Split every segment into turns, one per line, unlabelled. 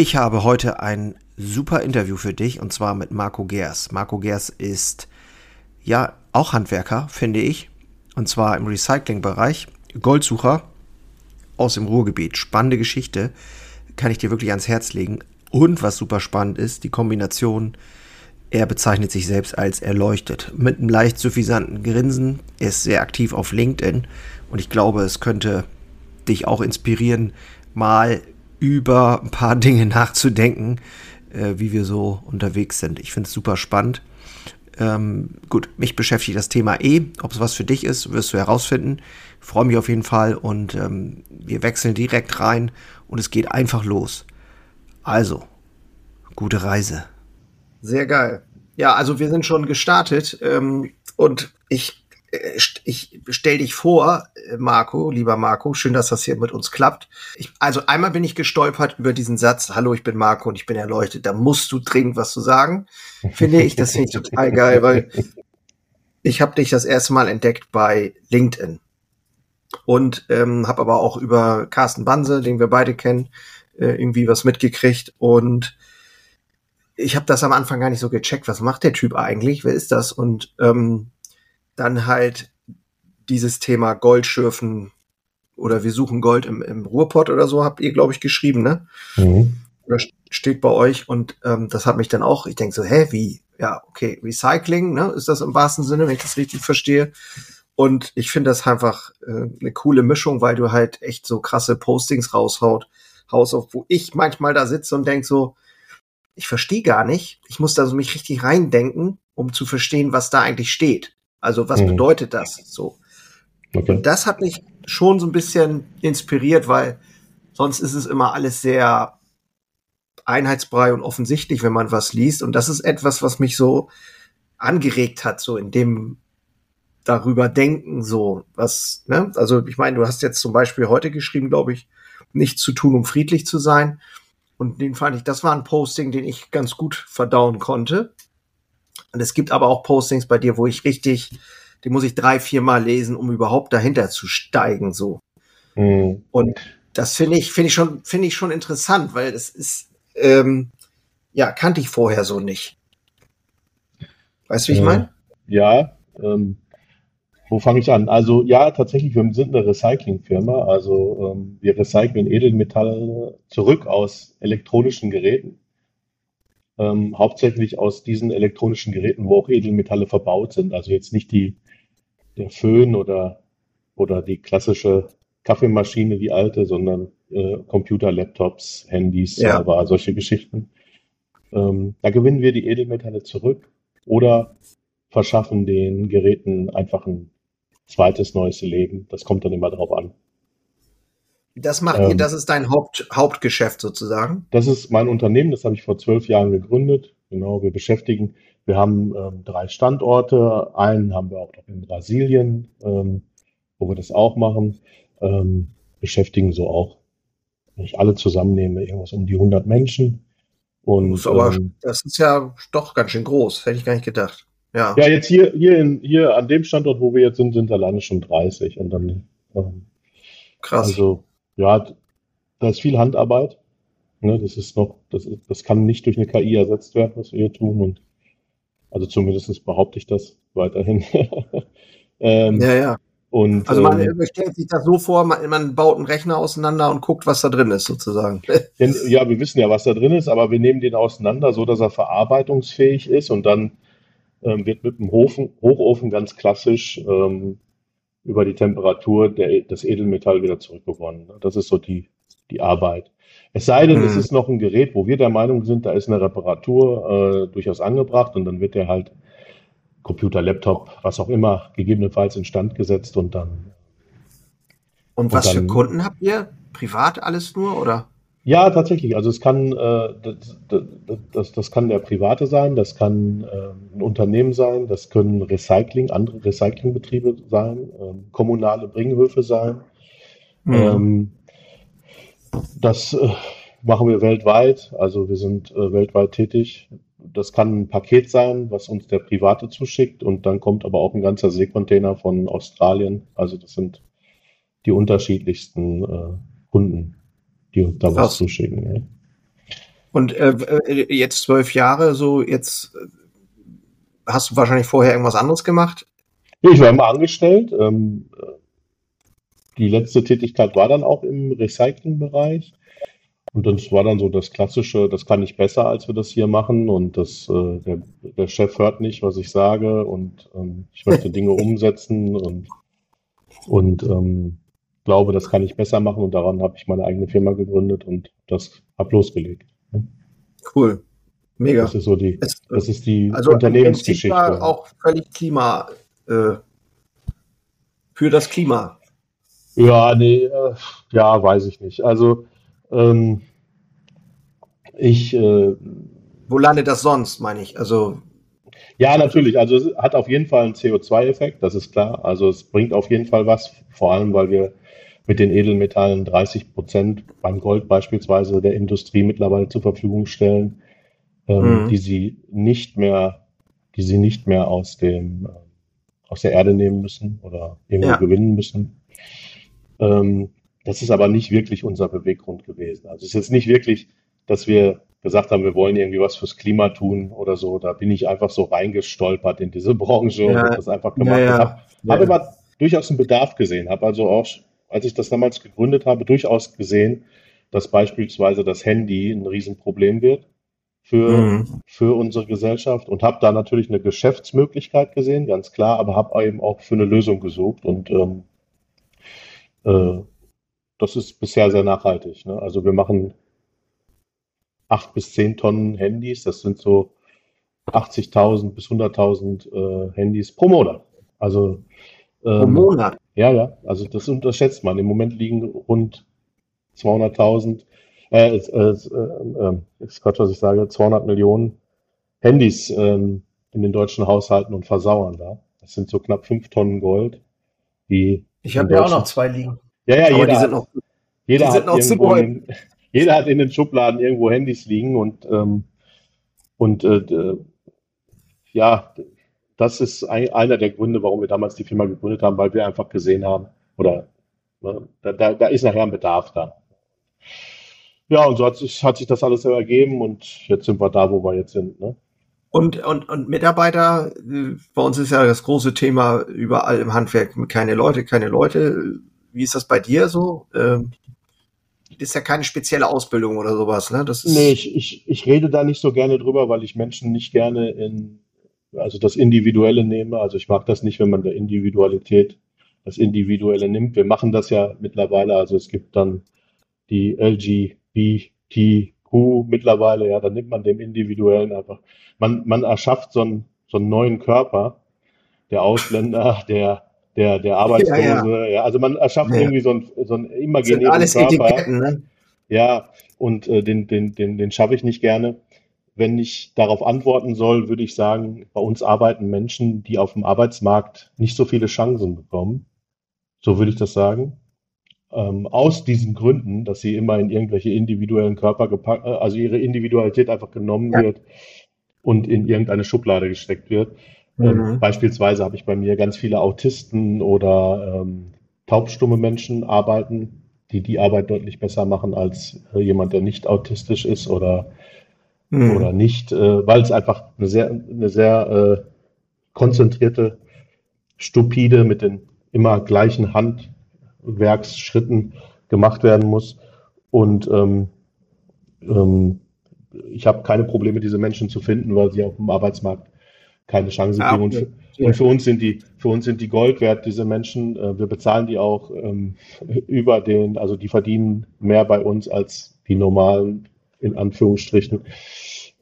Ich habe heute ein super Interview für dich und zwar mit Marco Gers. Marco Gers ist ja auch Handwerker, finde ich, und zwar im Recyclingbereich. Goldsucher aus dem Ruhrgebiet. Spannende Geschichte, kann ich dir wirklich ans Herz legen. Und was super spannend ist, die Kombination, er bezeichnet sich selbst als erleuchtet. Mit einem leicht suffisanten Grinsen. Er ist sehr aktiv auf LinkedIn und ich glaube, es könnte dich auch inspirieren, mal über ein paar Dinge nachzudenken, äh, wie wir so unterwegs sind. Ich finde es super spannend. Ähm, gut, mich beschäftigt das Thema eh. Ob es was für dich ist, wirst du herausfinden. Freue mich auf jeden Fall und ähm, wir wechseln direkt rein und es geht einfach los. Also, gute Reise.
Sehr geil. Ja, also wir sind schon gestartet ähm, und ich ich stell dich vor, äh, Marco, lieber Marco, schön, dass das hier mit uns klappt. Ich, also einmal bin ich gestolpert über diesen Satz, hallo, ich bin Marco und ich bin erleuchtet. Da musst du dringend was zu sagen. Finde ich, das finde ich total geil, weil ich habe dich das erste Mal entdeckt bei LinkedIn und ähm, habe aber auch über Carsten Banse, den wir beide kennen, äh, irgendwie was mitgekriegt und ich habe das am Anfang gar nicht so gecheckt, was macht der Typ eigentlich, wer ist das und ähm, dann halt dieses Thema Goldschürfen oder wir suchen Gold im, im Ruhrpott oder so, habt ihr, glaube ich, geschrieben, ne? Mhm. Oder steht bei euch und ähm, das hat mich dann auch, ich denke so, hä, wie? Ja, okay, Recycling, ne? Ist das im wahrsten Sinne, wenn ich das richtig verstehe? Und ich finde das einfach äh, eine coole Mischung, weil du halt echt so krasse Postings raushaut, haus auf, wo ich manchmal da sitze und denk so, ich verstehe gar nicht. Ich muss da so mich richtig reindenken, um zu verstehen, was da eigentlich steht. Also was mhm. bedeutet das so? Okay. Und das hat mich schon so ein bisschen inspiriert, weil sonst ist es immer alles sehr einheitsbrei und offensichtlich, wenn man was liest. Und das ist etwas, was mich so angeregt hat, so in dem darüber denken, so was, ne? Also ich meine, du hast jetzt zum Beispiel heute geschrieben, glaube ich, nichts zu tun, um friedlich zu sein. Und den fand ich, das war ein Posting, den ich ganz gut verdauen konnte. Und es gibt aber auch Postings bei dir, wo ich richtig, die muss ich drei, vier Mal lesen, um überhaupt dahinter zu steigen, so. Mhm. Und das finde ich, finde ich schon, finde ich schon interessant, weil es ist, ähm, ja, kannte ich vorher so nicht. Weißt du, wie ich meine?
Ja, ähm, wo fange ich an? Also ja, tatsächlich, wir sind eine Recyclingfirma. Also ähm, wir recyceln Edelmetalle zurück aus elektronischen Geräten ähm, hauptsächlich aus diesen elektronischen Geräten, wo auch Edelmetalle verbaut sind. Also jetzt nicht die, der Föhn oder, oder die klassische Kaffeemaschine, die alte, sondern äh, Computer, Laptops, Handys, ja. Server, solche Geschichten. Ähm, da gewinnen wir die Edelmetalle zurück oder verschaffen den Geräten einfach ein zweites neues Leben. Das kommt dann immer drauf an.
Das macht ähm, ihr, das ist dein Haupt, Hauptgeschäft sozusagen?
Das ist mein Unternehmen, das habe ich vor zwölf Jahren gegründet. Genau, wir beschäftigen, wir haben ähm, drei Standorte. Einen haben wir auch noch in Brasilien, ähm, wo wir das auch machen. Ähm, beschäftigen so auch, wenn ich alle zusammennehme, irgendwas um die 100 Menschen.
Und, das, aber, ähm, das ist ja doch ganz schön groß, hätte ich gar nicht gedacht.
Ja, ja jetzt hier, hier, in, hier an dem Standort, wo wir jetzt sind, sind alleine schon 30 und dann ähm, Krass. Also ja, da ist viel Handarbeit. Ne, das ist noch, das, ist, das kann nicht durch eine KI ersetzt werden, was wir hier tun. Und also zumindest behaupte ich das weiterhin.
ähm, ja, ja. Und, also man ähm, stellt sich das so vor, man, man, baut einen Rechner auseinander und guckt, was da drin ist, sozusagen.
Denn, ja, wir wissen ja, was da drin ist, aber wir nehmen den auseinander, so dass er verarbeitungsfähig ist und dann ähm, wird mit dem Hofen, Hochofen ganz klassisch ähm, über die Temperatur der, das Edelmetall wieder zurückgewonnen. Das ist so die, die Arbeit. Es sei denn, mhm. es ist noch ein Gerät, wo wir der Meinung sind, da ist eine Reparatur äh, durchaus angebracht und dann wird der halt Computer, Laptop, was auch immer, gegebenenfalls instand gesetzt und dann.
Und was und dann, für Kunden habt ihr? Privat alles nur oder?
Ja, tatsächlich. Also es kann, äh, das, das, das kann der Private sein, das kann äh, ein Unternehmen sein, das können Recycling, andere Recyclingbetriebe sein, äh, kommunale Bringhöfe sein. Mhm. Ähm, das äh, machen wir weltweit, also wir sind äh, weltweit tätig. Das kann ein Paket sein, was uns der Private zuschickt und dann kommt aber auch ein ganzer Seekontainer von Australien. Also das sind die unterschiedlichsten äh, Kunden die uns da was zuschicken. Ja.
Und äh, äh, jetzt zwölf Jahre, so jetzt äh, hast du wahrscheinlich vorher irgendwas anderes gemacht?
Ich war immer angestellt. Ähm, die letzte Tätigkeit war dann auch im Recyclingbereich. Und das war dann so das Klassische, das kann ich besser, als wir das hier machen. Und das, äh, der, der Chef hört nicht, was ich sage. Und ähm, ich möchte Dinge umsetzen und, und ähm, glaube, das kann ich besser machen. Und daran habe ich meine eigene Firma gegründet und das habe losgelegt.
Cool. Mega.
Das ist so die,
Es-
das ist die
Also
Unternehmensgeschichte.
war auch völlig Klima äh, für das Klima.
Ja, nee, äh, ja, weiß ich nicht. Also, ähm, ich, äh,
Wo landet das sonst, meine ich? Also,
ja, natürlich. Also, es hat auf jeden Fall einen CO2-Effekt, das ist klar. Also, es bringt auf jeden Fall was, vor allem, weil wir mit den Edelmetallen 30 Prozent beim Gold beispielsweise der Industrie mittlerweile zur Verfügung stellen, ähm,
Mhm.
die sie nicht mehr, die sie nicht mehr aus dem, äh, aus der Erde nehmen müssen oder irgendwo
Ja.
gewinnen müssen. Ähm, das ist aber nicht wirklich unser Beweggrund gewesen. Also es ist jetzt nicht wirklich, dass wir gesagt haben, wir wollen irgendwie was fürs Klima tun oder so. Da bin ich einfach so reingestolpert in diese Branche und
Ja.
habe das einfach gemacht.
Ja, ja.
Und habe
Ja.
habe aber durchaus einen Bedarf gesehen. Habe also auch, als ich das damals gegründet habe, durchaus gesehen, dass beispielsweise das Handy ein Riesenproblem wird für,
Mhm.
für unsere Gesellschaft und habe da natürlich eine Geschäftsmöglichkeit gesehen, ganz klar, aber habe eben auch für eine Lösung gesucht und ähm, äh, das ist bisher sehr nachhaltig. Ne? Also wir machen acht bis zehn Tonnen Handys, das sind so 80.000 bis 100.000 äh, Handys pro Monat. Also
pro
ähm,
Monat.
Ja, ja, also das unterschätzt man. Im Moment liegen rund 200.000, äh, äh, äh, äh, ist Quatsch, was ich sage, 200 Millionen Handys ähm, in den deutschen Haushalten und versauern da. Das sind so knapp fünf Tonnen Gold, die
Ich habe ja auch noch zwei liegen.
ja, ja,
Aber
jeder
die
hat,
sind noch.
jeder
die sind noch zu
in, den- jeder hat in den Schubladen irgendwo Handys liegen und ähm, und äh, ja, das ist ein, einer der Gründe, warum wir damals die Firma gegründet haben, weil wir einfach gesehen haben, oder ne, da, da, da ist nachher ein Bedarf da. Ja, und so hat sich, hat sich das alles ergeben und jetzt sind wir da, wo wir jetzt sind. Ne?
Und, und, und Mitarbeiter, äh, bei uns ist ja das große Thema überall im Handwerk, keine Leute, keine Leute. Wie ist das bei dir so? Ähm, das ist ja keine spezielle Ausbildung oder sowas, ne? Das ist,
Nee, ich, ich, ich rede da nicht so gerne drüber, weil ich Menschen nicht gerne in, also das Individuelle nehme. Also ich mag das nicht, wenn man der Individualität das Individuelle nimmt. Wir machen das ja mittlerweile, also es gibt dann die LGBTQ mittlerweile, ja, dann nimmt man dem Individuellen einfach, man, man erschafft so einen, so einen neuen Körper, der Ausländer, der, der, der Arbeitslose, ja, also man erschafft
Ja.
irgendwie so einen, so einen imaginären
alles
Körper.
Etiketten, ne?
Ja, und äh, den, den, den, den schaffe ich nicht gerne. Wenn ich darauf antworten soll, würde ich sagen, bei uns arbeiten Menschen, die auf dem Arbeitsmarkt nicht so viele Chancen bekommen. So würde ich das sagen. Ähm, aus diesen Gründen, dass sie immer in irgendwelche individuellen Körper gepackt, äh, also ihre Individualität einfach genommen
Ja.
wird und in irgendeine Schublade gesteckt wird. Ähm,
Mhm.
beispielsweise habe ich bei mir ganz viele Autisten oder ähm, taubstumme Menschen arbeiten, die die Arbeit deutlich besser machen als äh, jemand, der nicht autistisch ist oder,
Mhm.
oder nicht, äh, weil es einfach eine sehr, eine sehr äh, konzentrierte, stupide mit den immer gleichen Handwerksschritten gemacht werden muss. Und ähm, ähm, ich habe keine Probleme, diese Menschen zu finden, weil sie auf dem Arbeitsmarkt keine Chance
Ah,
kriegen. Und
okay.
für, und für uns sind die, für uns sind die Gold wert, diese Menschen. Äh, wir bezahlen die auch ähm, über den, also die verdienen mehr bei uns als die normalen, in Anführungsstrichen,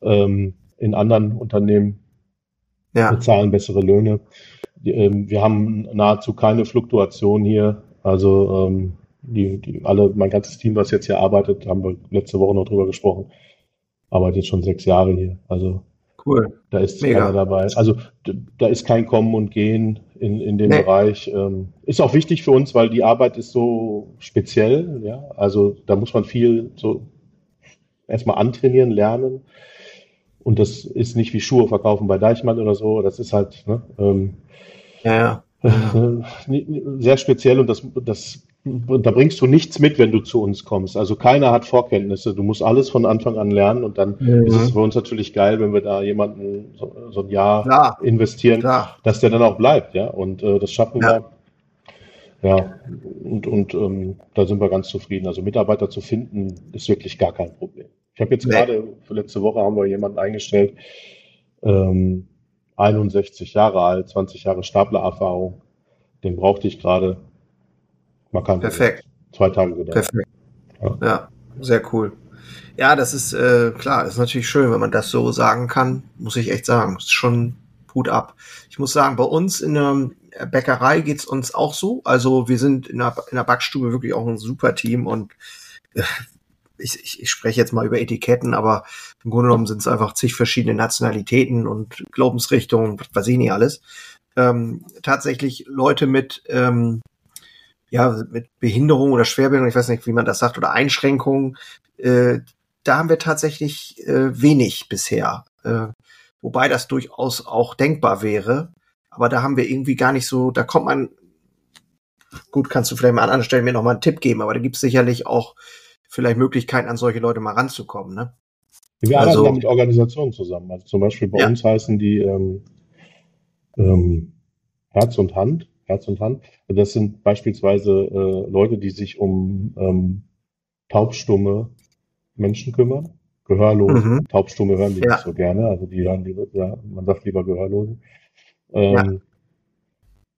ähm, in anderen Unternehmen
Ja.
bezahlen bessere Löhne. Die, ähm, wir haben nahezu keine Fluktuation hier. Also ähm, die, die alle, mein ganzes Team, was jetzt hier arbeitet, haben wir letzte Woche noch drüber gesprochen, arbeitet schon sechs Jahre hier. Also
Cool.
da ist
Mega.
keiner dabei. Also da ist kein Kommen und Gehen in, in dem
Nee.
Bereich. Ähm, ist auch wichtig für uns, weil die Arbeit ist so speziell. Ja, also da muss man viel so erstmal antrainieren, lernen. Und das ist nicht wie Schuhe verkaufen bei Deichmann oder so. Das ist halt, ne, ähm,
Ja, ja.
sehr speziell und das, das, da bringst du nichts mit, wenn du zu uns kommst. Also keiner hat Vorkenntnisse. Du musst alles von Anfang an lernen und dann mhm. ist es für uns natürlich geil, wenn wir da jemanden so, so ein Jahr Klar. investieren, Klar. dass der dann auch bleibt, ja. Und äh, das schaffen ja. wir. Ja, und, und ähm, da sind wir ganz zufrieden. Also Mitarbeiter zu finden, ist wirklich gar kein Problem. Ich habe jetzt nee. gerade, letzte Woche haben wir jemanden eingestellt, ähm, 61 Jahre alt, 20 Jahre Staplererfahrung. Den brauchte ich gerade.
Man kann Perfekt.
Zwei Tage gedauert.
Perfekt. Ja. ja. sehr cool. Ja, das ist äh, klar, ist natürlich schön, wenn man das so sagen kann, muss ich echt sagen. Ist schon Hut ab. Ich muss sagen, bei uns in der Bäckerei geht's uns auch so. Also wir sind in der, in der Backstube wirklich auch ein super Team und äh, ich, ich, ich spreche jetzt mal über Etiketten, aber im Grunde genommen sind es einfach zig verschiedene Nationalitäten und Glaubensrichtungen, was weiß ich nicht alles. Ähm, tatsächlich Leute mit, ähm, ja, mit Behinderung oder Schwerbehinderung, ich weiß nicht, wie man das sagt, oder Einschränkungen, äh, da haben wir tatsächlich äh, wenig bisher. Äh, wobei das durchaus auch denkbar wäre. Aber da haben wir irgendwie gar nicht so, da kommt man, gut, kannst du vielleicht mal an anderen Stellen mir nochmal einen Tipp geben, aber da gibt es sicherlich auch vielleicht Möglichkeiten, an solche Leute mal ranzukommen. Ne?
Wir also, arbeiten ja mit Organisationen zusammen. Also zum Beispiel bei ja. uns heißen die ähm, ähm, Herz und Hand. Herz und Hand. Das sind beispielsweise äh, Leute, die sich um ähm, taubstumme Menschen kümmern. Gehörlose. Mhm. Taubstumme hören die ja. nicht so gerne. Also die hören lieber, ja, man sagt lieber Gehörlose. Ähm, ja.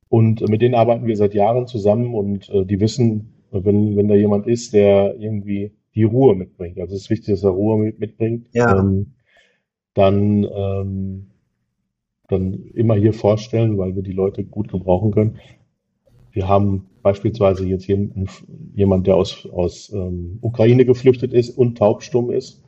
Und mit denen arbeiten wir seit Jahren zusammen und äh, die wissen, wenn, wenn da jemand ist, der irgendwie die Ruhe mitbringt. Also es ist wichtig, dass er Ruhe mit, mitbringt. Ja. Ähm, dann, ähm, dann immer hier vorstellen, weil wir die Leute gut gebrauchen können. Wir haben beispielsweise jetzt jemanden, jemand, der aus, aus ähm, Ukraine geflüchtet ist und taubstumm ist.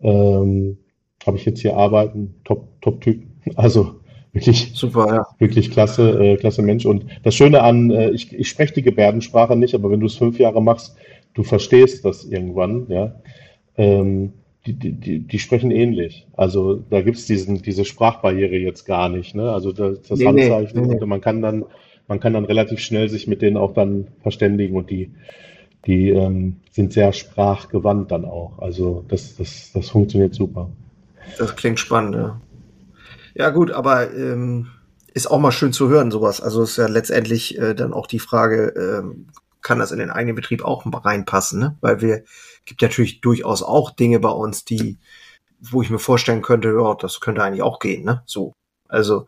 Ähm, Habe ich jetzt hier arbeiten, top, top Typ. Also Wirklich super, ja. Wirklich klasse, äh, klasse Mensch. Und das Schöne an, äh, ich, ich spreche die Gebärdensprache nicht, aber wenn du es fünf Jahre machst, du verstehst das irgendwann, ja. Ähm, die, die, die sprechen ähnlich. Also da gibt es diese Sprachbarriere jetzt gar nicht. Ne? Also das, das nee, Handzeichen, nee, nee. man kann dann, man kann dann relativ schnell sich mit denen auch dann verständigen und die, die ähm, sind sehr sprachgewandt dann auch. Also das, das, das funktioniert super.
Das klingt spannend, ja. Ja, gut, aber ähm, ist auch mal schön zu hören, sowas. Also ist ja letztendlich äh, dann auch die Frage, ähm, kann das in den eigenen Betrieb auch reinpassen, ne? Weil wir gibt natürlich durchaus auch Dinge bei uns, die, wo ich mir vorstellen könnte, ja, das könnte eigentlich auch gehen, ne? So. Also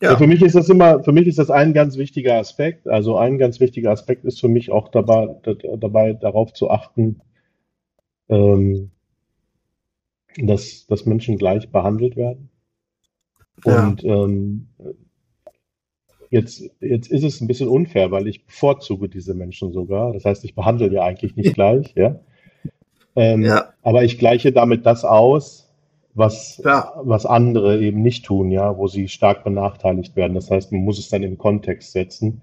ja. ja. für mich ist das immer, für mich ist das ein ganz wichtiger Aspekt. Also ein ganz wichtiger Aspekt ist für mich auch dabei, dabei darauf zu achten, ähm, dass, dass Menschen gleich behandelt werden. Und ja. ähm, jetzt, jetzt ist es ein bisschen unfair, weil ich bevorzuge diese Menschen sogar. Das heißt, ich behandle ja eigentlich nicht gleich, ja. Ähm, ja. Aber ich gleiche damit das aus, was, ja. was andere eben nicht tun, ja, wo sie stark benachteiligt werden. Das heißt, man muss es dann im Kontext setzen.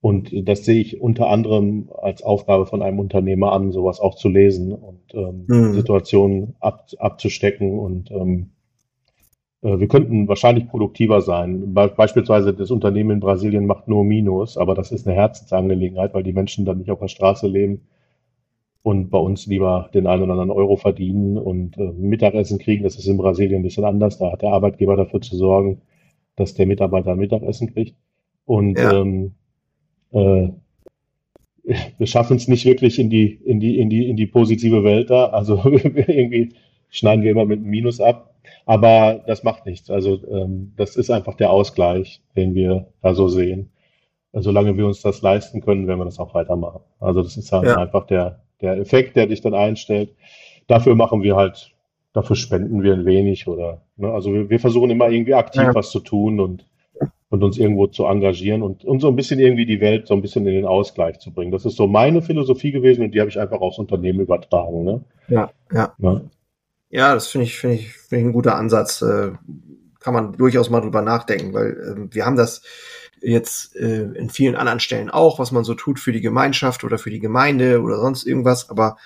Und das sehe ich unter anderem als Aufgabe von einem Unternehmer an, sowas auch zu lesen und ähm, mhm. Situationen ab, abzustecken und ähm, äh, wir könnten wahrscheinlich produktiver sein. beispielsweise das Unternehmen in Brasilien macht nur Minus, aber das ist eine Herzensangelegenheit, weil die Menschen dann nicht auf der Straße leben und bei uns lieber den einen oder anderen Euro verdienen und äh, Mittagessen kriegen. Das ist in Brasilien ein bisschen anders. Da hat der Arbeitgeber dafür zu sorgen, dass der Mitarbeiter Mittagessen kriegt. Und ja. ähm, äh, wir schaffen es nicht wirklich in die, in die, in die, in die positive Welt da. Also irgendwie schneiden wir immer mit einem Minus ab. Aber das macht nichts. Also ähm, das ist einfach der Ausgleich, den wir da so sehen. Solange wir uns das leisten können, werden wir das auch weitermachen. Also das ist halt ja. einfach der, der Effekt, der dich dann einstellt. Dafür machen wir halt, dafür spenden wir ein wenig oder, ne? also wir, wir versuchen immer irgendwie aktiv ja. was zu tun und, und uns irgendwo zu engagieren und, und so ein bisschen irgendwie die Welt so ein bisschen in den Ausgleich zu bringen. Das ist so meine Philosophie gewesen und die habe ich einfach aufs Unternehmen übertragen. Ne?
Ja, ja. ja. Ja, das finde ich, finde ich, finde ich ein guter Ansatz. Äh, kann man durchaus mal drüber nachdenken, weil äh, wir haben das jetzt äh, in vielen anderen Stellen auch, was man so tut für die Gemeinschaft oder für die Gemeinde oder sonst irgendwas, aber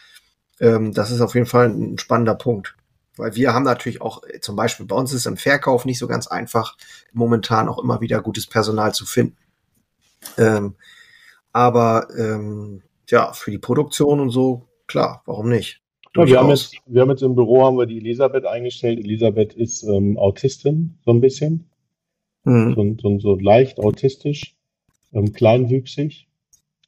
ähm, das ist auf jeden Fall ein spannender Punkt. weil wir haben natürlich auch, äh, zum Beispiel bei uns ist im Verkauf nicht so ganz einfach, momentan auch immer wieder gutes Personal zu finden. Ähm, aber ähm, ja, für die Produktion und so, klar, warum nicht?
Ja, wir, haben jetzt, wir haben jetzt im Büro haben wir die Elisabeth eingestellt. Elisabeth ist ähm, Autistin, so ein bisschen. Mhm. So, so, so, leicht autistisch, ähm, kleinwüchsig.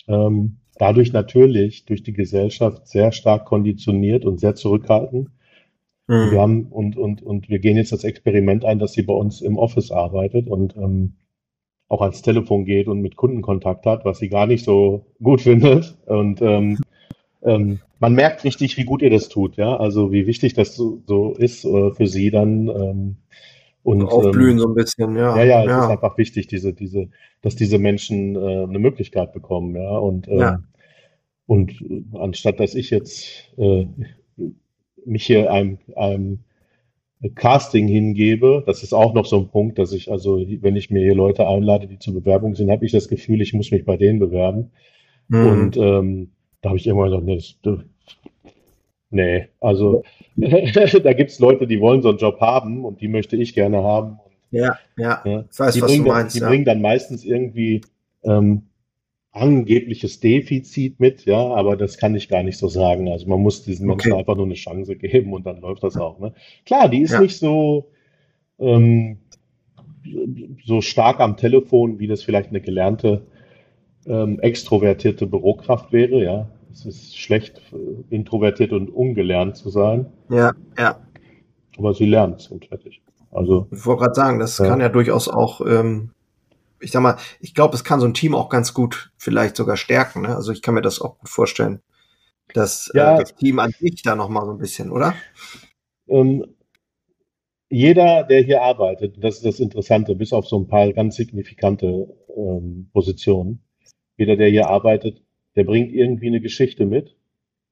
Ähm, dadurch natürlich durch die Gesellschaft sehr stark konditioniert und sehr zurückhaltend. Mhm. Wir haben und, und, und wir gehen jetzt das Experiment ein, dass sie bei uns im Office arbeitet und ähm, auch ans Telefon geht und mit Kunden Kontakt hat, was sie gar nicht so gut findet. Und ähm, ähm, man merkt richtig, wie gut ihr das tut, ja. Also wie wichtig das so, so ist äh, für sie dann. Ähm,
und aufblühen ähm, so ein bisschen, ja.
Ja, ja, es ja. ist einfach wichtig, diese, diese, dass diese Menschen äh, eine Möglichkeit bekommen, ja. Und ähm, ja. und anstatt dass ich jetzt äh, mich hier einem, einem Casting hingebe, das ist auch noch so ein Punkt, dass ich, also wenn ich mir hier Leute einlade, die zur Bewerbung sind, habe ich das Gefühl, ich muss mich bei denen bewerben. Mhm. Und ähm, da habe ich immer gesagt, nee, das, nee, also da gibt es Leute, die wollen so einen Job haben und die möchte ich gerne haben.
ja, ja,
ja. ich weiß, die was du meinst. Dann, die ja. bringen dann meistens irgendwie ähm, angebliches Defizit mit, ja, aber das kann ich gar nicht so sagen. Also man muss diesen okay. Menschen einfach nur eine Chance geben und dann läuft das auch. Ne? Klar, die ist ja. nicht so, ähm, so stark am Telefon, wie das vielleicht eine gelernte, ähm, extrovertierte Bürokraft wäre, ja. Es ist schlecht, äh, introvertiert und ungelernt zu sein.
Ja, ja.
Aber sie lernt und fertig. Also,
ich wollte gerade sagen, das ja. kann ja durchaus auch ähm, ich sag mal, ich glaube, es kann so ein Team auch ganz gut vielleicht sogar stärken. Ne? Also ich kann mir das auch gut vorstellen, dass äh, ja, äh, das Team an sich da noch mal so ein bisschen, oder?
Ähm, jeder, der hier arbeitet, das ist das Interessante, bis auf so ein paar ganz signifikante ähm, Positionen, jeder, der hier arbeitet, der bringt irgendwie eine Geschichte mit,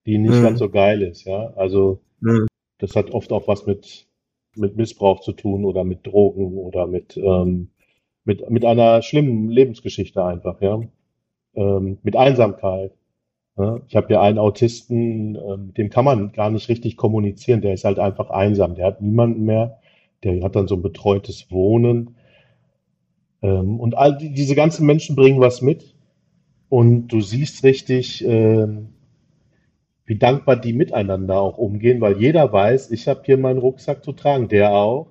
die nicht mhm. ganz so geil ist. Ja, also mhm. das hat oft auch was mit mit Missbrauch zu tun oder mit Drogen oder mit ähm, mit, mit einer schlimmen Lebensgeschichte einfach, ja. Ähm, mit Einsamkeit. Ja? Ich habe ja einen Autisten, äh, mit dem kann man gar nicht richtig kommunizieren, der ist halt einfach einsam, der hat niemanden mehr, der hat dann so ein betreutes Wohnen. Ähm, und all die, diese ganzen Menschen bringen was mit und du siehst richtig, äh, wie dankbar die miteinander auch umgehen, weil jeder weiß, ich habe hier meinen Rucksack zu tragen, der auch.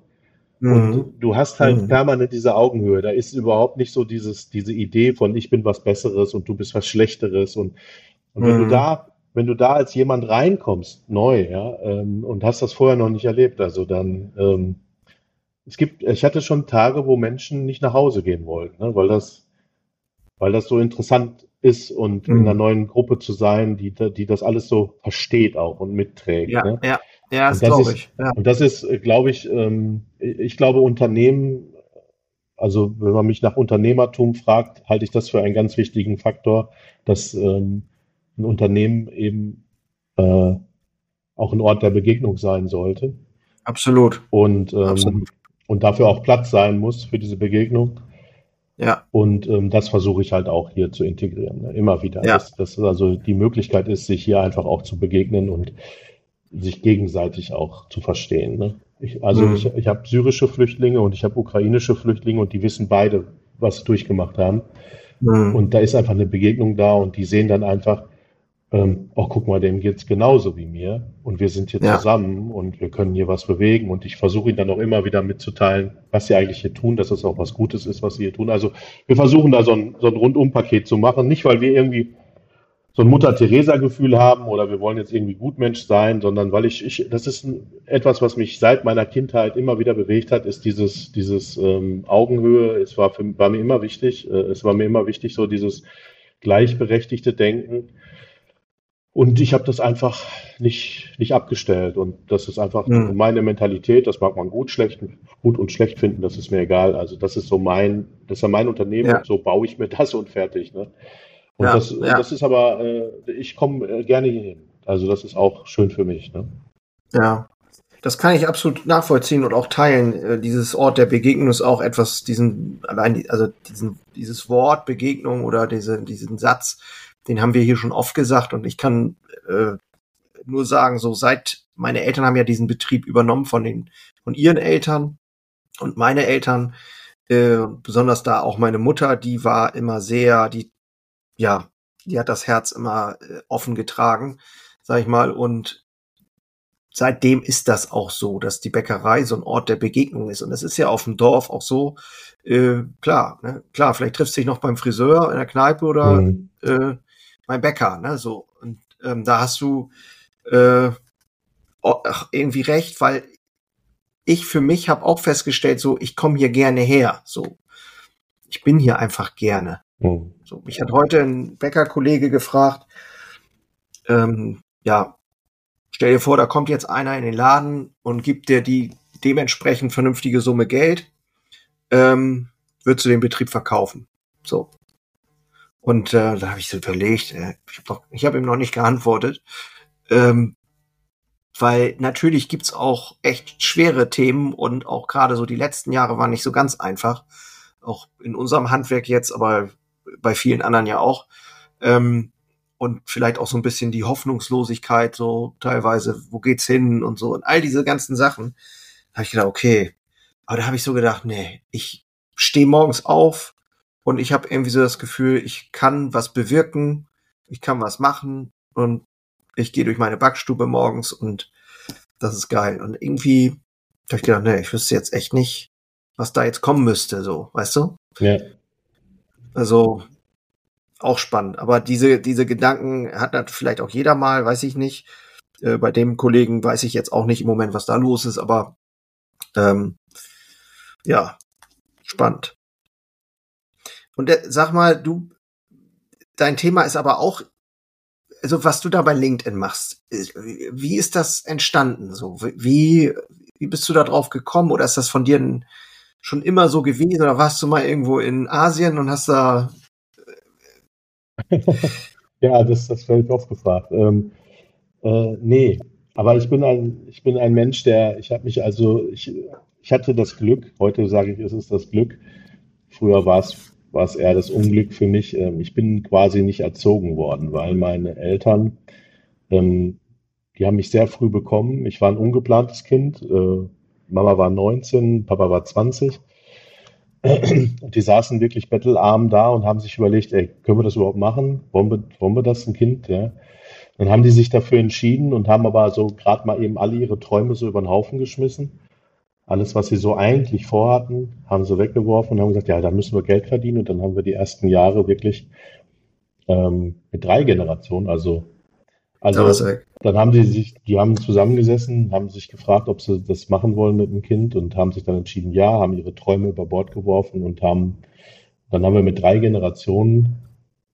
Und mhm. du hast halt mhm. permanent diese Augenhöhe. Da ist überhaupt nicht so dieses, diese Idee von ich bin was Besseres und du bist was Schlechteres. Und, und wenn du mhm. da, wenn du da als jemand reinkommst, neu, ja, ähm, und hast das vorher noch nicht erlebt, also dann, ähm, es gibt, ich hatte schon Tage, wo Menschen nicht nach Hause gehen wollten, ne, weil das, weil das so interessant ist und mhm. in einer neuen Gruppe zu sein, die, die das alles so versteht auch und mitträgt.
Ja,
ne?
ja. Ja, das, das glaube ich.
Ja. Und das ist, glaube ich, ähm, ich glaube, Unternehmen, also wenn man mich nach Unternehmertum fragt, halte ich das für einen ganz wichtigen Faktor, dass ähm, ein Unternehmen eben äh, auch ein Ort der Begegnung sein sollte.
Absolut.
Und, ähm, Absolut. und dafür auch Platz sein muss für diese Begegnung.
Ja.
Und ähm, das versuche ich halt auch hier zu integrieren, ne? immer wieder. Ja. Dass, dass also die Möglichkeit ist, sich hier einfach auch zu begegnen und sich gegenseitig auch zu verstehen. Ne? Ich, also mhm. ich, ich habe syrische Flüchtlinge und ich habe ukrainische Flüchtlinge und die wissen beide, was sie durchgemacht haben. Mhm. Und da ist einfach eine Begegnung da und die sehen dann einfach, ähm, guck mal, dem geht's genauso wie mir und wir sind hier ja. zusammen und wir können hier was bewegen und ich versuche ihnen dann auch immer wieder mitzuteilen, was sie eigentlich hier tun, dass es auch was Gutes ist, was sie hier tun. Also wir versuchen da so ein, so ein Rundumpaket zu machen, nicht weil wir irgendwie so ein Mutter-Theresa-Gefühl haben oder wir wollen jetzt irgendwie Gutmensch sein, sondern weil ich, ich das ist etwas, was mich seit meiner Kindheit immer wieder bewegt hat, ist dieses, dieses ähm, Augenhöhe. Es war, für, war mir immer wichtig, äh, es war mir immer wichtig, so dieses gleichberechtigte Denken. Und ich habe das einfach nicht, nicht abgestellt. Und das ist einfach mhm. meine Mentalität. Das mag man gut, schlecht, gut und schlecht finden. Das ist mir egal. Also das ist so mein, das ist ja mein Unternehmen. Ja. So baue ich mir das und fertig. Ne? Und ja, das, ja. das ist aber, äh, ich komme äh, gerne hierhin. Also das ist auch schön für mich. Ne?
Ja, das kann ich absolut nachvollziehen und auch teilen. Äh, dieses Ort der Begegnung ist auch etwas, diesen, allein, also diesen, dieses Wort Begegnung oder diese, diesen Satz, den haben wir hier schon oft gesagt und ich kann äh, nur sagen, so seit meine Eltern haben ja diesen Betrieb übernommen von den von ihren Eltern und meine Eltern, äh, besonders da auch meine Mutter, die war immer sehr, die ja, die hat das Herz immer äh, offen getragen, sag ich mal, und seitdem ist das auch so, dass die Bäckerei so ein Ort der Begegnung ist. Und das ist ja auf dem Dorf auch so, äh, klar, ne? klar, vielleicht triffst du dich noch beim Friseur in der Kneipe oder mhm. äh, beim Bäcker, ne? So. Und ähm, da hast du äh, irgendwie recht, weil ich für mich habe auch festgestellt, so, ich komme hier gerne her. So, ich bin hier einfach gerne. Mhm. So, mich hat heute ein Bäckerkollege gefragt, ähm, ja, Stell dir vor, da kommt jetzt einer in den Laden und gibt dir die dementsprechend vernünftige Summe Geld, ähm, würdest du den Betrieb verkaufen. So. Und äh, da habe ich so überlegt, äh, ich habe hab ihm noch nicht geantwortet, ähm, weil natürlich gibt's auch echt schwere Themen und auch gerade so die letzten Jahre waren nicht so ganz einfach, auch in unserem Handwerk jetzt, aber bei vielen anderen ja auch. Ähm, und vielleicht auch so ein bisschen die Hoffnungslosigkeit, so teilweise, wo geht's hin und so und all diese ganzen Sachen. Da habe ich gedacht, okay. Aber da habe ich so gedacht, nee, ich stehe morgens auf und ich habe irgendwie so das Gefühl, ich kann was bewirken, ich kann was machen und ich gehe durch meine Backstube morgens und das ist geil. Und irgendwie habe ich gedacht, nee, ich wüsste jetzt echt nicht, was da jetzt kommen müsste, so, weißt du? Ja. Also, auch spannend. Aber diese, diese Gedanken hat vielleicht auch jeder mal, weiß ich nicht. Äh, bei dem Kollegen weiß ich jetzt auch nicht im Moment, was da los ist, aber ähm, ja, spannend. Und sag mal, du, dein Thema ist aber auch, also was du da bei LinkedIn machst, wie ist das entstanden? So, wie, wie bist du da drauf gekommen? Oder ist das von dir schon immer so gewesen? Oder warst du mal irgendwo in Asien und hast da
ja, das, das werde oft gefragt. Ähm, äh, nee, aber ich bin ein, ich bin ein Mensch, der, ich habe mich also, ich, ich hatte das Glück, heute sage ich, es ist das Glück, früher war es, war es eher das Unglück für mich. Ähm, ich bin quasi nicht erzogen worden, weil meine Eltern, ähm, die haben mich sehr früh bekommen. Ich war ein ungeplantes Kind. Äh, Mama war 19, Papa war 20. Und die saßen wirklich bettelarm da und haben sich überlegt, ey, können wir das überhaupt machen? Wollen wir, wollen wir das, ein Kind? Ja. Dann haben die sich dafür entschieden und haben aber so gerade mal eben alle ihre Träume so über den Haufen geschmissen. Alles, was sie so eigentlich vorhatten, haben sie weggeworfen und haben gesagt, ja, da müssen wir Geld verdienen. Und dann haben wir die ersten Jahre wirklich ähm, mit drei Generationen, also also dann haben die sich, die haben zusammengesessen, haben sich gefragt, ob sie das machen wollen mit dem Kind und haben sich dann entschieden, ja, haben ihre Träume über Bord geworfen und haben, dann haben wir mit drei Generationen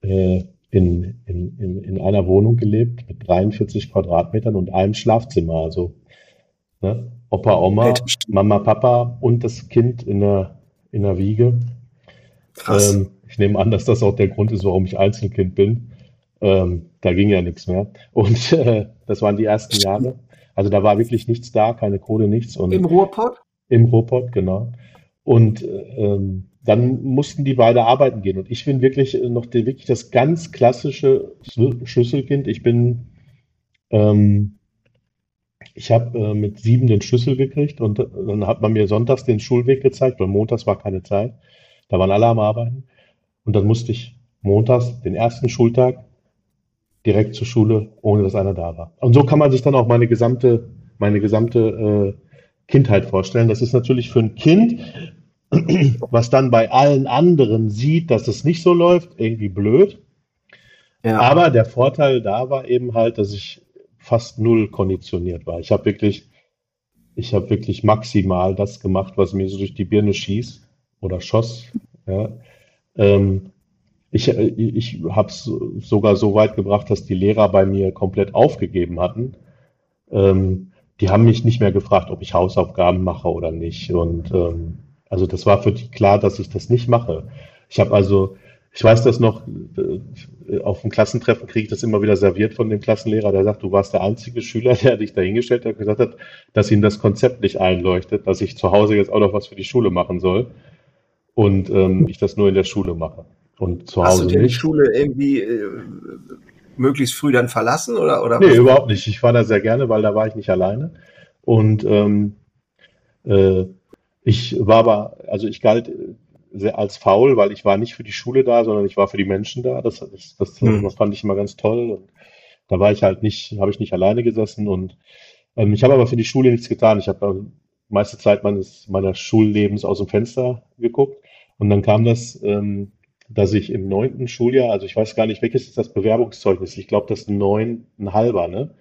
äh, in, in, in, in einer Wohnung gelebt mit 43 Quadratmetern und einem Schlafzimmer. Also ne, Opa, Oma, Mama, Papa und das Kind in der, in der Wiege. Krass. Ähm, ich nehme an, dass das auch der Grund ist, warum ich Einzelkind bin. Ähm, da ging ja nichts mehr. Und äh, das waren die ersten Jahre. Also da war wirklich nichts da, keine Kohle, nichts. Und
Im Ruhrpott?
Im Ruhrpott, genau. Und ähm, dann mussten die beide arbeiten gehen. Und ich bin wirklich noch wirklich das ganz klassische Schlüsselkind. Ich bin, ähm, ich habe äh, mit sieben den Schlüssel gekriegt und äh, dann hat man mir sonntags den Schulweg gezeigt, weil montags war keine Zeit. Da waren alle am Arbeiten. Und dann musste ich montags den ersten Schultag direkt zur Schule, ohne dass einer da war. Und so kann man sich dann auch meine gesamte, meine gesamte äh, Kindheit vorstellen. Das ist natürlich für ein Kind, was dann bei allen anderen sieht, dass es nicht so läuft, irgendwie blöd. Ja. Aber der Vorteil da war eben halt, dass ich fast null konditioniert war. Ich habe wirklich, ich habe wirklich maximal das gemacht, was mir so durch die Birne schießt oder schoss. Ja. Ähm, ich, ich habe es sogar so weit gebracht, dass die Lehrer bei mir komplett aufgegeben hatten. Ähm, die haben mich nicht mehr gefragt, ob ich Hausaufgaben mache oder nicht. Und ähm, also das war für die klar, dass ich das nicht mache. Ich habe also, ich weiß das noch, äh, auf dem Klassentreffen kriege ich das immer wieder serviert von dem Klassenlehrer, der sagt, du warst der einzige Schüler, der dich dahingestellt hat und gesagt hat, dass ihm das Konzept nicht einleuchtet, dass ich zu Hause jetzt auch noch was für die Schule machen soll und ähm, ich das nur in der Schule mache. Und zu
Hast
Hause
du dir die Schule irgendwie äh, möglichst früh dann verlassen oder? oder
nee, überhaupt nicht. Ich war da sehr gerne, weil da war ich nicht alleine. Und ähm, äh, ich war aber, also ich galt sehr als faul, weil ich war nicht für die Schule da, sondern ich war für die Menschen da. Das, das, das, mhm. das fand ich immer ganz toll. Und da war ich halt nicht, habe ich nicht alleine gesessen und ähm, ich habe aber für die Schule nichts getan. Ich habe meiste Zeit meines meiner Schullebens aus dem Fenster geguckt und dann kam das, ähm, dass ich im neunten Schuljahr, also ich weiß gar nicht, welches ist das Bewerbungszeugnis? Ich glaube, das neun, ein halber, ne?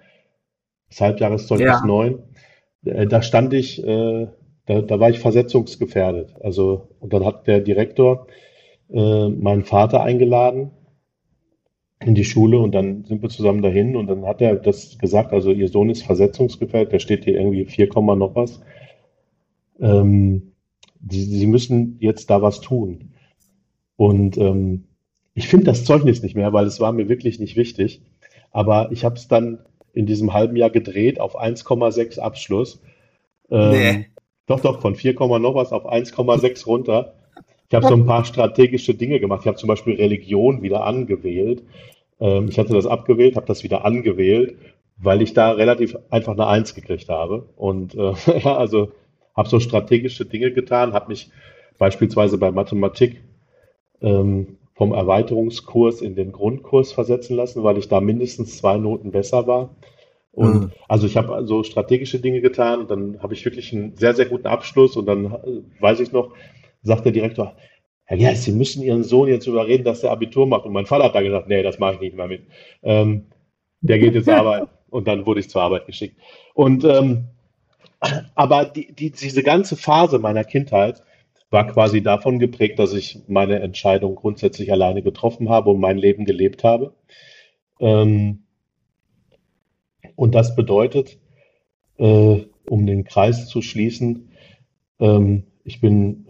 Das Halbjahreszeugnis ja. neun. Äh, da stand ich, äh, da, da war ich versetzungsgefährdet. Also, und dann hat der Direktor äh, meinen Vater eingeladen in die Schule und dann sind wir zusammen dahin und dann hat er das gesagt, also ihr Sohn ist versetzungsgefährdet, der steht hier irgendwie 4, noch was. Ähm, sie, sie müssen jetzt da was tun. Und ähm, ich finde das Zeugnis nicht mehr, weil es war mir wirklich nicht wichtig. Aber ich habe es dann in diesem halben Jahr gedreht auf 1,6 Abschluss. Ähm, nee. Doch, doch, von 4, noch was auf 1,6 runter. Ich habe so ein paar strategische Dinge gemacht. Ich habe zum Beispiel Religion wieder angewählt. Ähm, ich hatte das abgewählt, habe das wieder angewählt, weil ich da relativ einfach eine Eins gekriegt habe. Und äh, ja, also habe so strategische Dinge getan, habe mich beispielsweise bei Mathematik ähm, vom Erweiterungskurs in den Grundkurs versetzen lassen, weil ich da mindestens zwei Noten besser war. Und mhm. also ich habe so strategische Dinge getan, dann habe ich wirklich einen sehr, sehr guten Abschluss und dann äh, weiß ich noch, sagt der Direktor, Herr Gerst, Sie müssen Ihren Sohn jetzt überreden, dass er Abitur macht. Und mein Vater hat da gesagt, nee, das mache ich nicht mehr mit. Ähm, der geht jetzt arbeiten. Und dann wurde ich zur Arbeit geschickt. Und ähm, aber die, die, diese ganze Phase meiner Kindheit war quasi davon geprägt, dass ich meine Entscheidung grundsätzlich alleine getroffen habe und mein Leben gelebt habe. Ähm, und das bedeutet, äh, um den Kreis zu schließen, ähm, ich bin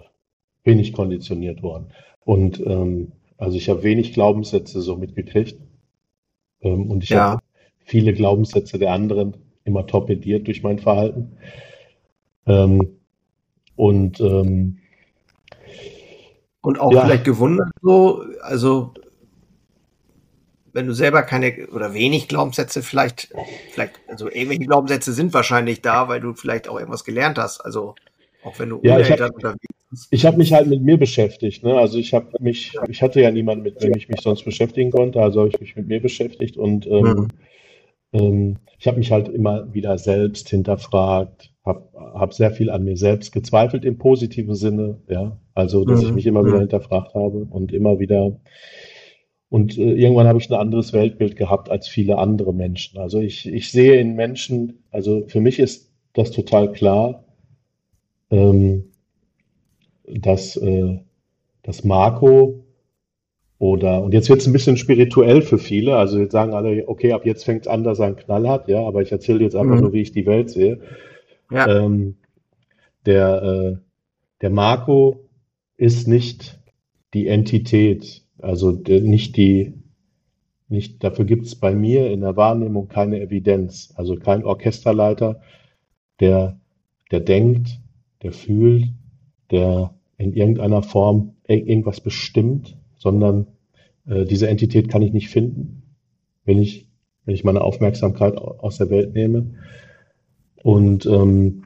wenig konditioniert worden. Und ähm, also ich habe wenig Glaubenssätze so mitgekriegt. Ähm, und ich ja. habe viele Glaubenssätze der anderen immer torpediert durch mein Verhalten. Ähm, und ähm,
und auch ja. vielleicht gewundert so, also wenn du selber keine oder wenig Glaubenssätze vielleicht, vielleicht, also irgendwelche Glaubenssätze sind wahrscheinlich da, weil du vielleicht auch irgendwas gelernt hast. Also auch wenn du
ja, ich hab, Ich habe mich halt mit mir beschäftigt. Ne? Also ich habe mich, ich hatte ja niemanden, mit dem ich mich sonst beschäftigen konnte, also habe ich mich mit mir beschäftigt und ähm, mhm. ähm, ich habe mich halt immer wieder selbst hinterfragt, habe hab sehr viel an mir selbst gezweifelt im positiven Sinne, ja. Also, dass mhm. ich mich immer wieder mhm. hinterfragt habe und immer wieder und äh, irgendwann habe ich ein anderes Weltbild gehabt als viele andere Menschen. Also ich, ich sehe in Menschen, also für mich ist das total klar, ähm, dass, äh, dass Marco oder, und jetzt wird es ein bisschen spirituell für viele, also jetzt sagen alle, okay, ab jetzt fängt es an, dass er einen Knall hat, ja, aber ich erzähle jetzt einfach mhm. nur, wie ich die Welt sehe. Ja. Ähm, der, äh, der Marco ist nicht die Entität, also nicht die, nicht, dafür gibt es bei mir in der Wahrnehmung keine Evidenz, also kein Orchesterleiter, der, der denkt, der fühlt, der in irgendeiner Form irgendwas bestimmt, sondern äh, diese Entität kann ich nicht finden, wenn ich, wenn ich meine Aufmerksamkeit aus der Welt nehme. Und ähm,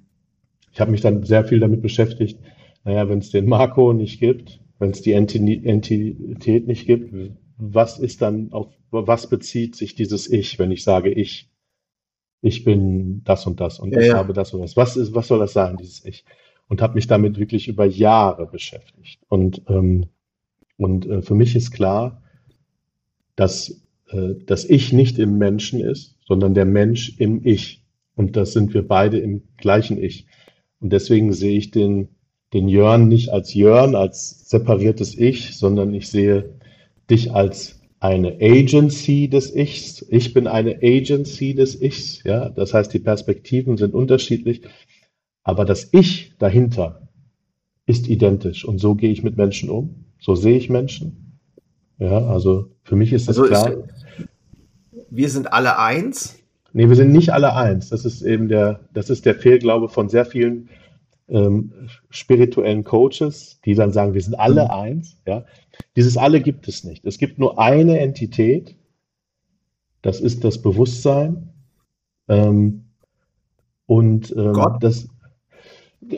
ich habe mich dann sehr viel damit beschäftigt, naja, wenn es den Marco nicht gibt, wenn es die Entität nicht gibt, was ist dann auf was bezieht sich dieses Ich, wenn ich sage ich, ich bin das und das und ja, ich ja. habe das und das. Was ist, was soll das sein, dieses Ich? und habe mich damit wirklich über Jahre beschäftigt. Und, ähm, und äh, für mich ist klar, dass äh, das Ich nicht im Menschen ist, sondern der Mensch im Ich. Und das sind wir beide im gleichen Ich. Und deswegen sehe ich den, den Jörn nicht als Jörn, als separiertes Ich, sondern ich sehe dich als eine Agency des Ichs. Ich bin eine Agency des Ichs. Ja, das heißt, die Perspektiven sind unterschiedlich. Aber das Ich dahinter ist identisch und so gehe ich mit Menschen um. So sehe ich Menschen. Ja, also für mich ist das also klar. Ist,
wir sind alle eins?
Nee, wir sind nicht alle eins. Das ist eben der, das ist der Fehlglaube von sehr vielen ähm, spirituellen Coaches, die dann sagen, wir sind alle mhm. eins. Ja, dieses alle gibt es nicht. Es gibt nur eine Entität, Das ist das Bewusstsein. Ähm, und ähm,
Gott?
das,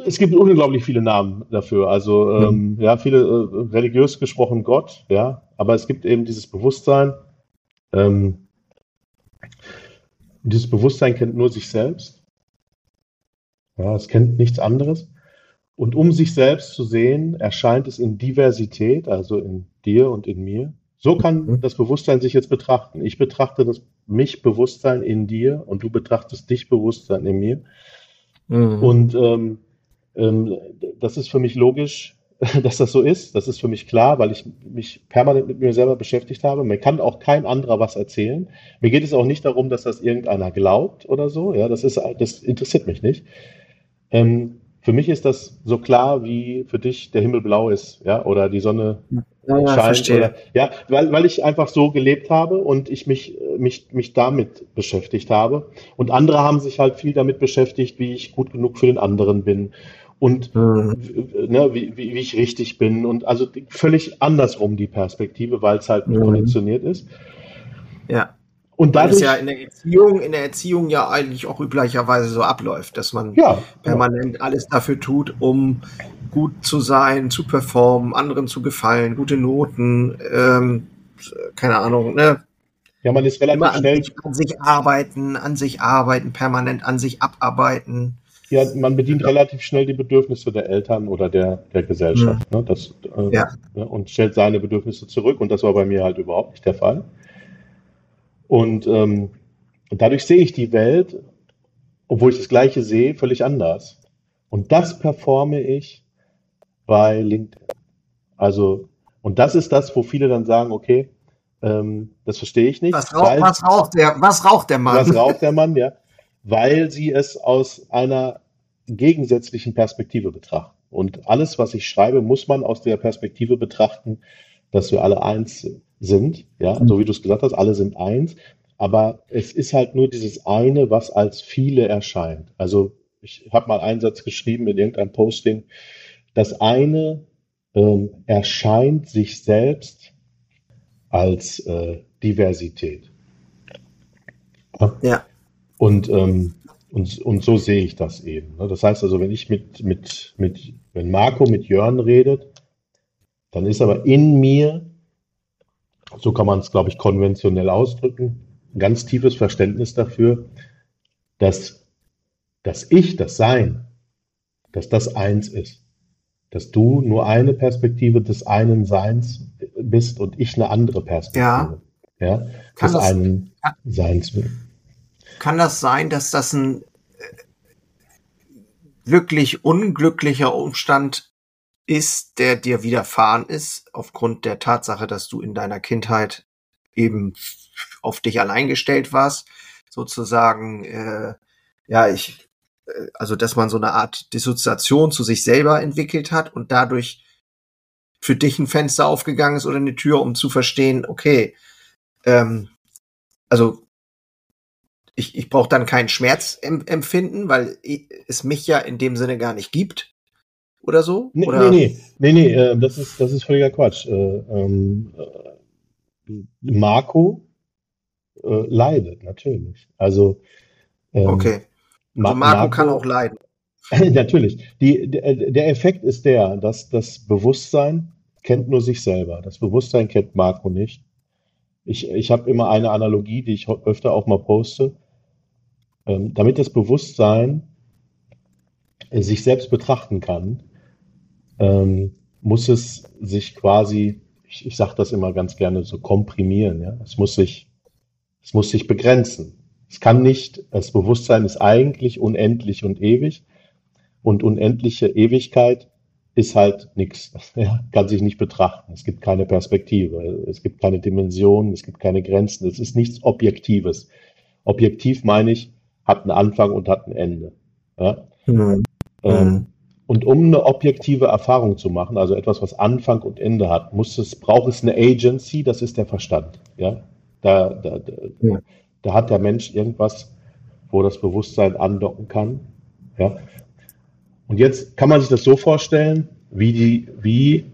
es gibt unglaublich viele Namen dafür. Also ähm, ja, viele äh, religiös gesprochen Gott, ja, aber es gibt eben dieses Bewusstsein. Ähm, dieses Bewusstsein kennt nur sich selbst. Ja, es kennt nichts anderes. Und um sich selbst zu sehen, erscheint es in Diversität, also in dir und in mir. So kann
Mhm.
das Bewusstsein sich jetzt betrachten. Ich betrachte das mich Bewusstsein in dir und du betrachtest dich Bewusstsein in mir.
Mhm.
Und ähm, ähm, das ist für mich logisch, dass das so ist. Das ist für mich klar, weil ich mich permanent mit mir selber beschäftigt habe. Mir kann auch kein anderer was erzählen. Mir geht es auch nicht darum, dass das irgendeiner glaubt oder so. Ja, das ist, das interessiert mich nicht. Ähm, für mich ist das so klar, wie für dich der Himmel blau ist, ja, oder die Sonne
ja, ja,
scheint. Oder, ja, weil, weil ich einfach so gelebt habe und ich mich, mich, mich damit beschäftigt habe. Und andere haben sich halt viel damit beschäftigt, wie ich gut genug für den anderen bin und
Mhm.
ne, wie, wie, wie ich richtig bin. Und also völlig andersrum die Perspektive, weil es halt
Mhm.
konditioniert ist.
Ja.
Und
Weil es
dadurch,
ja in der Erziehung, in der Erziehung ja eigentlich auch üblicherweise so abläuft, dass man
ja, ja,
permanent alles dafür tut, um gut zu sein, zu performen, anderen zu gefallen, gute Noten, ähm, keine Ahnung, ne?
ja, man ist relativ
Immer an
schnell,
sich, an sich arbeiten, an sich arbeiten, permanent an sich abarbeiten.
ja, man bedient relativ schnell die Bedürfnisse der Eltern oder der, der Gesellschaft. Ne, das, äh,
Ja.
ne, und stellt seine Bedürfnisse zurück. Und das war bei mir halt überhaupt nicht der Fall. Und ähm, dadurch sehe ich die Welt, obwohl ich das Gleiche sehe, völlig anders. Und das performe ich bei LinkedIn. Also, und das ist das, wo viele dann sagen, okay, ähm, das verstehe ich nicht.
Was raucht,
weil-
was raucht der, was raucht der Mann?
was raucht der Mann, ja? Weil sie es aus einer gegensätzlichen Perspektive betrachten. Und alles, was ich schreibe, muss man aus der Perspektive betrachten, dass wir alle eins sind. Ja, so wie du es gesagt hast, alle sind eins. Aber es ist halt nur dieses eine, was als viele erscheint. Also ich habe mal einen Satz geschrieben in irgendeinem Posting. Das eine ähm, erscheint sich selbst als äh, Diversität.
Ja.
Und, ähm, und, und so sehe ich das eben. ne? Das heißt also, wenn ich mit, mit, mit, wenn Marco mit Jörn redet, dann ist aber in mir, so kann man es, glaube ich, konventionell ausdrücken, ein ganz tiefes Verständnis dafür, dass das Ich, das Sein, dass das eins ist. Dass du nur eine Perspektive des einen Seins bist und ich eine andere Perspektive. Ja.
Kann
des
das-
einen Seins bin.
Kann das sein, dass das ein äh, wirklich unglücklicher Umstand ist, der dir widerfahren ist, aufgrund der Tatsache, dass du in deiner Kindheit eben auf dich allein gestellt warst, sozusagen, äh, ja, ich, äh, also dass man so eine Art Dissoziation zu sich selber entwickelt hat und dadurch für dich ein Fenster aufgegangen ist oder eine Tür, um zu verstehen, okay, ähm, also ich, ich brauche dann keinen Schmerz em empfinden, weil es mich ja in dem Sinne gar nicht gibt. Oder so?
Nee,
oder?
nee, nee, nee, nee äh, das ist, das ist völliger Quatsch. Äh, ähm, äh, Marco äh, leidet, natürlich. Also, ähm,
Okay. Also Marco kann auch leiden.
Natürlich. Die, der, der Effekt ist der, dass das Bewusstsein kennt nur sich selber. Das Bewusstsein kennt Marco nicht. Ich, ich habe immer eine Analogie, die ich öfter auch mal poste. Ähm, damit das Bewusstsein äh, sich selbst betrachten kann, ähm, muss es sich quasi, ich, ich sage das immer ganz gerne, so komprimieren. Ja? Es muss sich, es muss sich begrenzen. Es kann nicht, das Bewusstsein ist eigentlich unendlich und ewig und unendliche Ewigkeit ist halt nichts. Ja, kann sich nicht betrachten. Es gibt keine Perspektive. Es gibt keine Dimensionen. Es gibt keine Grenzen. Es ist nichts Objektives. Objektiv meine ich, hat einen Anfang und hat ein Ende. Ja?
Mhm.
Ähm, und um eine objektive Erfahrung zu machen, also etwas, was Anfang und Ende hat, muss es, braucht es eine Agency, das ist der Verstand. Ja? Da, da, da,
Ja.
da hat der Mensch irgendwas, wo das Bewusstsein andocken kann. Ja? Und jetzt kann man sich das so vorstellen, wie die, wie,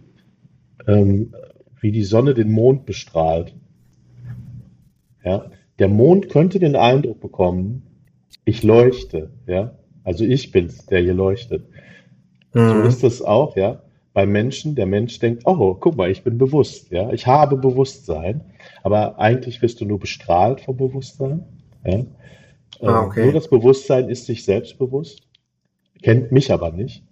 ähm, wie die Sonne den Mond bestrahlt. Ja? der Mond könnte den Eindruck bekommen, ich leuchte, ja. Also ich bin's, der hier leuchtet. Mhm. So ist es auch, ja. Beim Menschen, der Mensch denkt, oh, guck mal, ich bin bewusst, ja. Ich habe Bewusstsein. Aber eigentlich wirst du nur bestrahlt vom Bewusstsein, ja. Ah, ähm, okay. nur das Bewusstsein ist sich selbst bewusst, kennt mich aber nicht.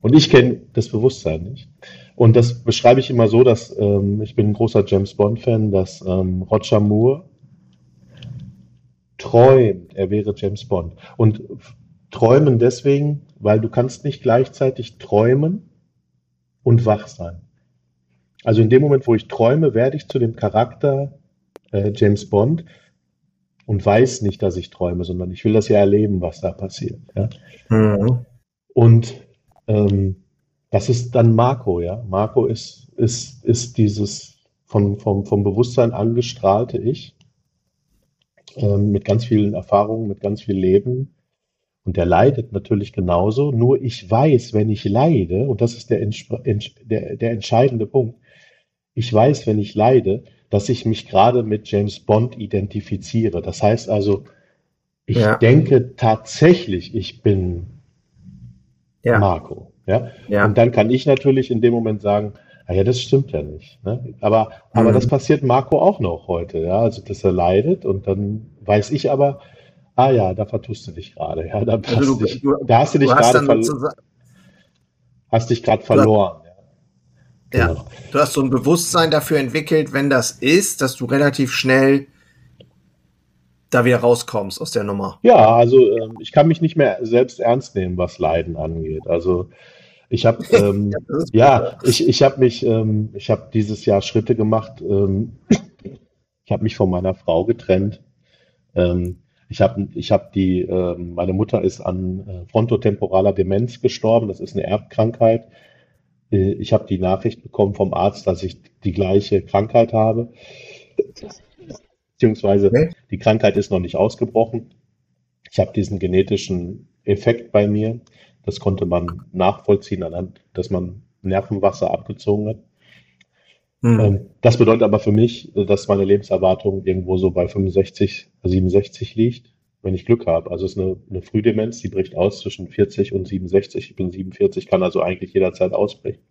Und ich kenne das Bewusstsein nicht. Und das beschreibe ich immer so, dass ähm, ich bin ein großer James Bond-Fan, dass ähm, Roger Moore träumt, er wäre James Bond. Und träumen deswegen, weil du kannst nicht gleichzeitig träumen und wach sein. Also in dem Moment, wo ich träume, werde ich zu dem Charakter äh, James Bond und weiß nicht, dass ich träume, sondern ich will das ja erleben, was da passiert. Ja? Mhm. Und ähm, das ist dann Marco, ja. Marco ist, ist, ist dieses von, vom, vom Bewusstsein angestrahlte Ich ähm, mit ganz vielen Erfahrungen, mit ganz viel Leben. Und der leidet natürlich genauso. Nur ich weiß, wenn ich leide, und das ist der, der, der entscheidende Punkt, ich weiß, wenn ich leide, dass ich mich gerade mit James Bond identifiziere. Das heißt also, ich ja. denke tatsächlich, ich bin ja. Marco. Ja? ja? Und dann kann ich natürlich in dem Moment sagen, ah ja, das stimmt ja nicht. Ne? Aber, mhm. aber das passiert Marco auch noch heute, ja, also dass er leidet und dann weiß ich aber, ah ja, da vertust du dich gerade, ja, da, also du, dich, da hast du dich gerade ver hast dich gerade verloren.
Ja. Genau. du hast so ein Bewusstsein dafür entwickelt, wenn das ist, dass du relativ schnell da wieder rauskommst aus der Nummer.
Ja, also ähm, ich kann mich nicht mehr selbst ernst nehmen, was Leiden angeht. Also ich habe ähm, ja, ich, ich habe mich, ähm, ich habe dieses Jahr Schritte gemacht. Ähm, ich habe mich von meiner Frau getrennt. Ähm, ich habe, ich habe die, äh, meine Mutter ist an äh, frontotemporaler Demenz gestorben. Das ist eine Erbkrankheit. Äh, ich habe die Nachricht bekommen vom Arzt, dass ich die gleiche Krankheit habe beziehungsweise okay. die Krankheit ist noch nicht ausgebrochen. Ich habe diesen genetischen Effekt bei mir. Das konnte man nachvollziehen, anhand, dass man Nervenwasser abgezogen hat. Mhm. Das bedeutet aber für mich, dass meine Lebenserwartung irgendwo so bei 65, 67 liegt, wenn ich Glück habe. Also es ist eine, eine Frühdemenz, die bricht aus zwischen 40 und 67. Ich bin 47, kann also eigentlich jederzeit ausbrechen.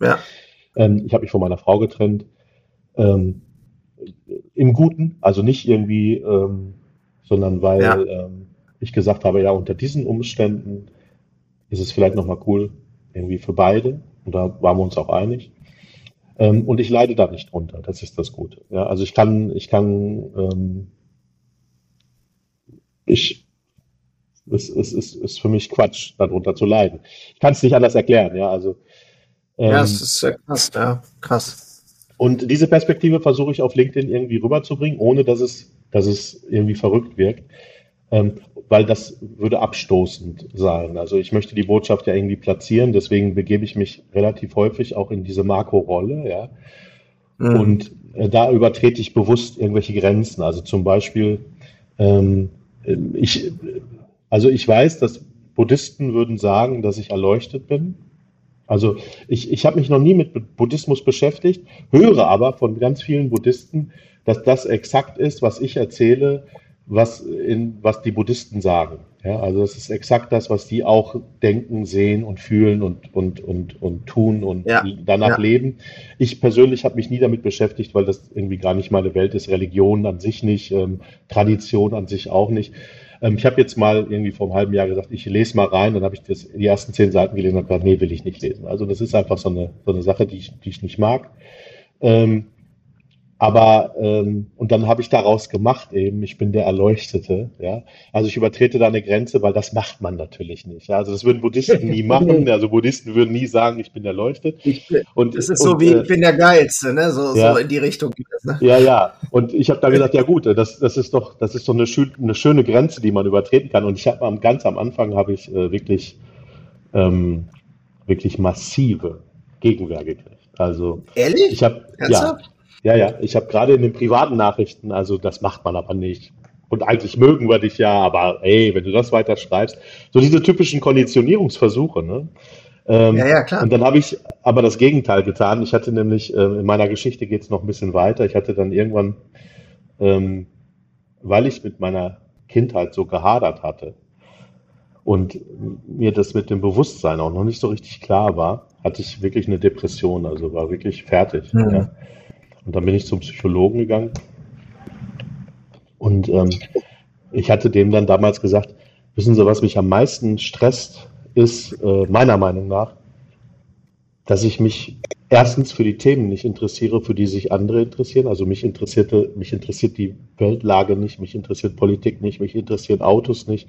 Ja. Ähm, ich habe mich von meiner Frau getrennt. Ähm, im Guten, also nicht irgendwie, ähm, sondern weil ja. ähm, ich gesagt habe, ja, unter diesen Umständen ist es vielleicht nochmal cool, irgendwie für beide. Und da waren wir uns auch einig. Ähm, und ich leide da nicht drunter, das ist das Gute. Ja, also ich kann, ich kann, ähm, ich, es, es ist, ist für mich Quatsch, darunter zu leiden. Ich kann es nicht anders erklären, ja, also.
Ähm, ja, es ist krass, ja, krass.
Und diese Perspektive versuche ich auf LinkedIn irgendwie rüberzubringen, ohne dass es, dass es irgendwie verrückt wirkt. Ähm, weil das würde abstoßend sein. Also ich möchte die Botschaft ja irgendwie platzieren, deswegen begebe ich mich relativ häufig auch in diese Makro-Rolle, ja. Mhm. Und äh, da übertrete ich bewusst irgendwelche Grenzen. Also zum Beispiel, ähm, ich, also ich weiß, dass Buddhisten würden sagen, dass ich erleuchtet bin. Also ich, ich habe mich noch nie mit Buddhismus beschäftigt, höre aber von ganz vielen Buddhisten, dass das exakt ist, was ich erzähle, was, in, was die Buddhisten sagen. Ja, also das ist exakt das, was die auch denken, sehen und fühlen und, und, und, und tun und ja, danach ja. leben. Ich persönlich habe mich nie damit beschäftigt, weil das irgendwie gar nicht meine Welt ist. Religion an sich nicht, ähm, Tradition an sich auch nicht. Ähm, ich habe jetzt mal irgendwie vor einem halben Jahr gesagt, ich lese mal rein, dann habe ich das, die ersten zehn Seiten gelesen und gesagt, nee, will ich nicht lesen. Also das ist einfach so eine, so eine Sache, die ich, die ich nicht mag. Ähm, aber ähm, und dann habe ich daraus gemacht eben, ich bin der Erleuchtete, ja. Also ich übertrete da eine Grenze, weil das macht man natürlich nicht. Ja? Also das würden Buddhisten nie machen. Also Buddhisten würden nie sagen, ich bin erleuchtet. Ich
bin, und das ist und, so wie äh, ich bin der Geilste, ne? So, ja, so in die Richtung geht
das. Ne? Ja, ja. Und ich habe da gesagt, ja gut, das, das ist doch, das ist doch eine, schön, eine schöne Grenze, die man übertreten kann. Und ich habe am ganz am Anfang habe ich äh, wirklich ähm, wirklich massive Gegenwehr gekriegt. Also
ehrlich?
Ich habe ja, ja, ja, ich habe gerade in den privaten Nachrichten, also das macht man aber nicht. Und eigentlich mögen wir dich ja, aber ey, wenn du das weiter schreibst, so diese typischen Konditionierungsversuche, ne? Ähm, ja, ja, klar. Und dann habe ich aber das Gegenteil getan. Ich hatte nämlich, äh, in meiner Geschichte geht es noch ein bisschen weiter. Ich hatte dann irgendwann ähm, weil ich mit meiner Kindheit so gehadert hatte und mir das mit dem Bewusstsein auch noch nicht so richtig klar war, hatte ich wirklich eine Depression, also war wirklich fertig. Mhm. Ja. Und dann bin ich zum Psychologen gegangen und ähm, ich hatte dem dann damals gesagt, wissen Sie, was mich am meisten stresst, ist äh, meiner Meinung nach, dass ich mich erstens für die Themen nicht interessiere, für die sich andere interessieren. Also mich interessierte, mich interessiert die Weltlage nicht, mich interessiert Politik nicht, mich interessieren Autos nicht,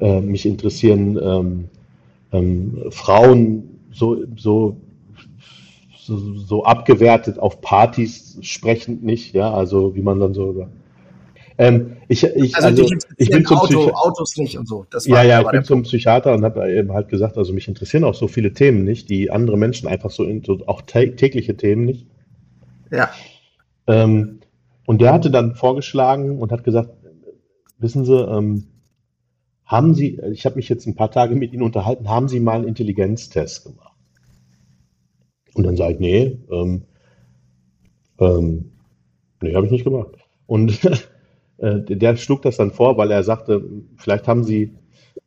äh, mich interessieren ähm, ähm, Frauen so, so, so, so abgewertet auf Partys sprechend nicht, ja, also wie man dann so
ähm, ich, ich, also, also ich bin zum Auto, Autos nicht und so.
ja, ja, ich bin zum Psychiater und habe eben halt gesagt, also mich interessieren auch so viele Themen nicht, die andere Menschen einfach so, in, so auch tägliche Themen nicht.
Ja.
Ähm, und der hatte dann vorgeschlagen und hat gesagt, wissen Sie, ähm, haben Sie, ich habe mich jetzt ein paar Tage mit Ihnen unterhalten, haben Sie mal einen Intelligenztest gemacht? Und dann sage ich, nee, ähm, ähm, nee, habe ich nicht gemacht. Und äh, der schlug das dann vor, weil er sagte, vielleicht haben Sie,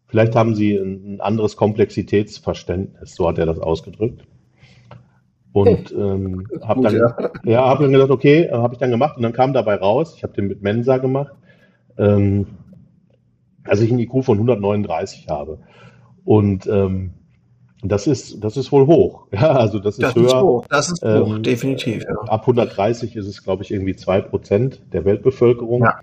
vielleicht haben Sie ein, anderes Komplexitätsverständnis, so hat er das ausgedrückt. Und ähm, habe dann, ja, ja habe dann gesagt, okay, äh, habe ich dann gemacht und dann kam dabei raus, ich habe den mit Mensa gemacht, ähm, dass ich einen IQ von 139 habe. Und ähm, das ist, das ist wohl hoch. Ja, also das ist das höher. Ist hoch.
Das ist hoch, ähm, definitiv. Ja.
Ab 130 ist es, glaube ich, irgendwie zwei Prozent der Weltbevölkerung. Ja.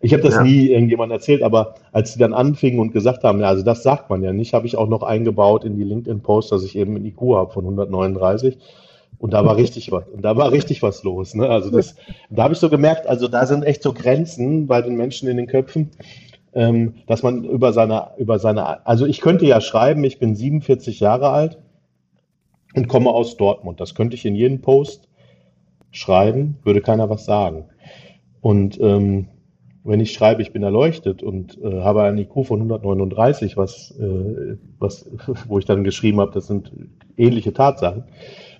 Ich habe das ja. nie irgendjemandem erzählt, aber als sie dann anfingen und gesagt haben, ja, also das sagt man ja nicht, habe ich auch noch eingebaut in die LinkedIn-Post, dass ich eben ein IQ habe von 139. Und da war richtig was. Und da war richtig was los. Ne? Also das, da habe ich so gemerkt, also da sind echt so Grenzen bei den Menschen in den Köpfen ähm, dass man über seine, über seine, also ich könnte ja schreiben, ich bin 47 Jahre alt und komme aus Dortmund. Das könnte ich in jeden Post schreiben, würde keiner was sagen. Und ähm, wenn ich schreibe, ich bin erleuchtet und äh, habe einen IQ von 139, was, äh, was, wo ich dann geschrieben habe, das sind ähnliche Tatsachen,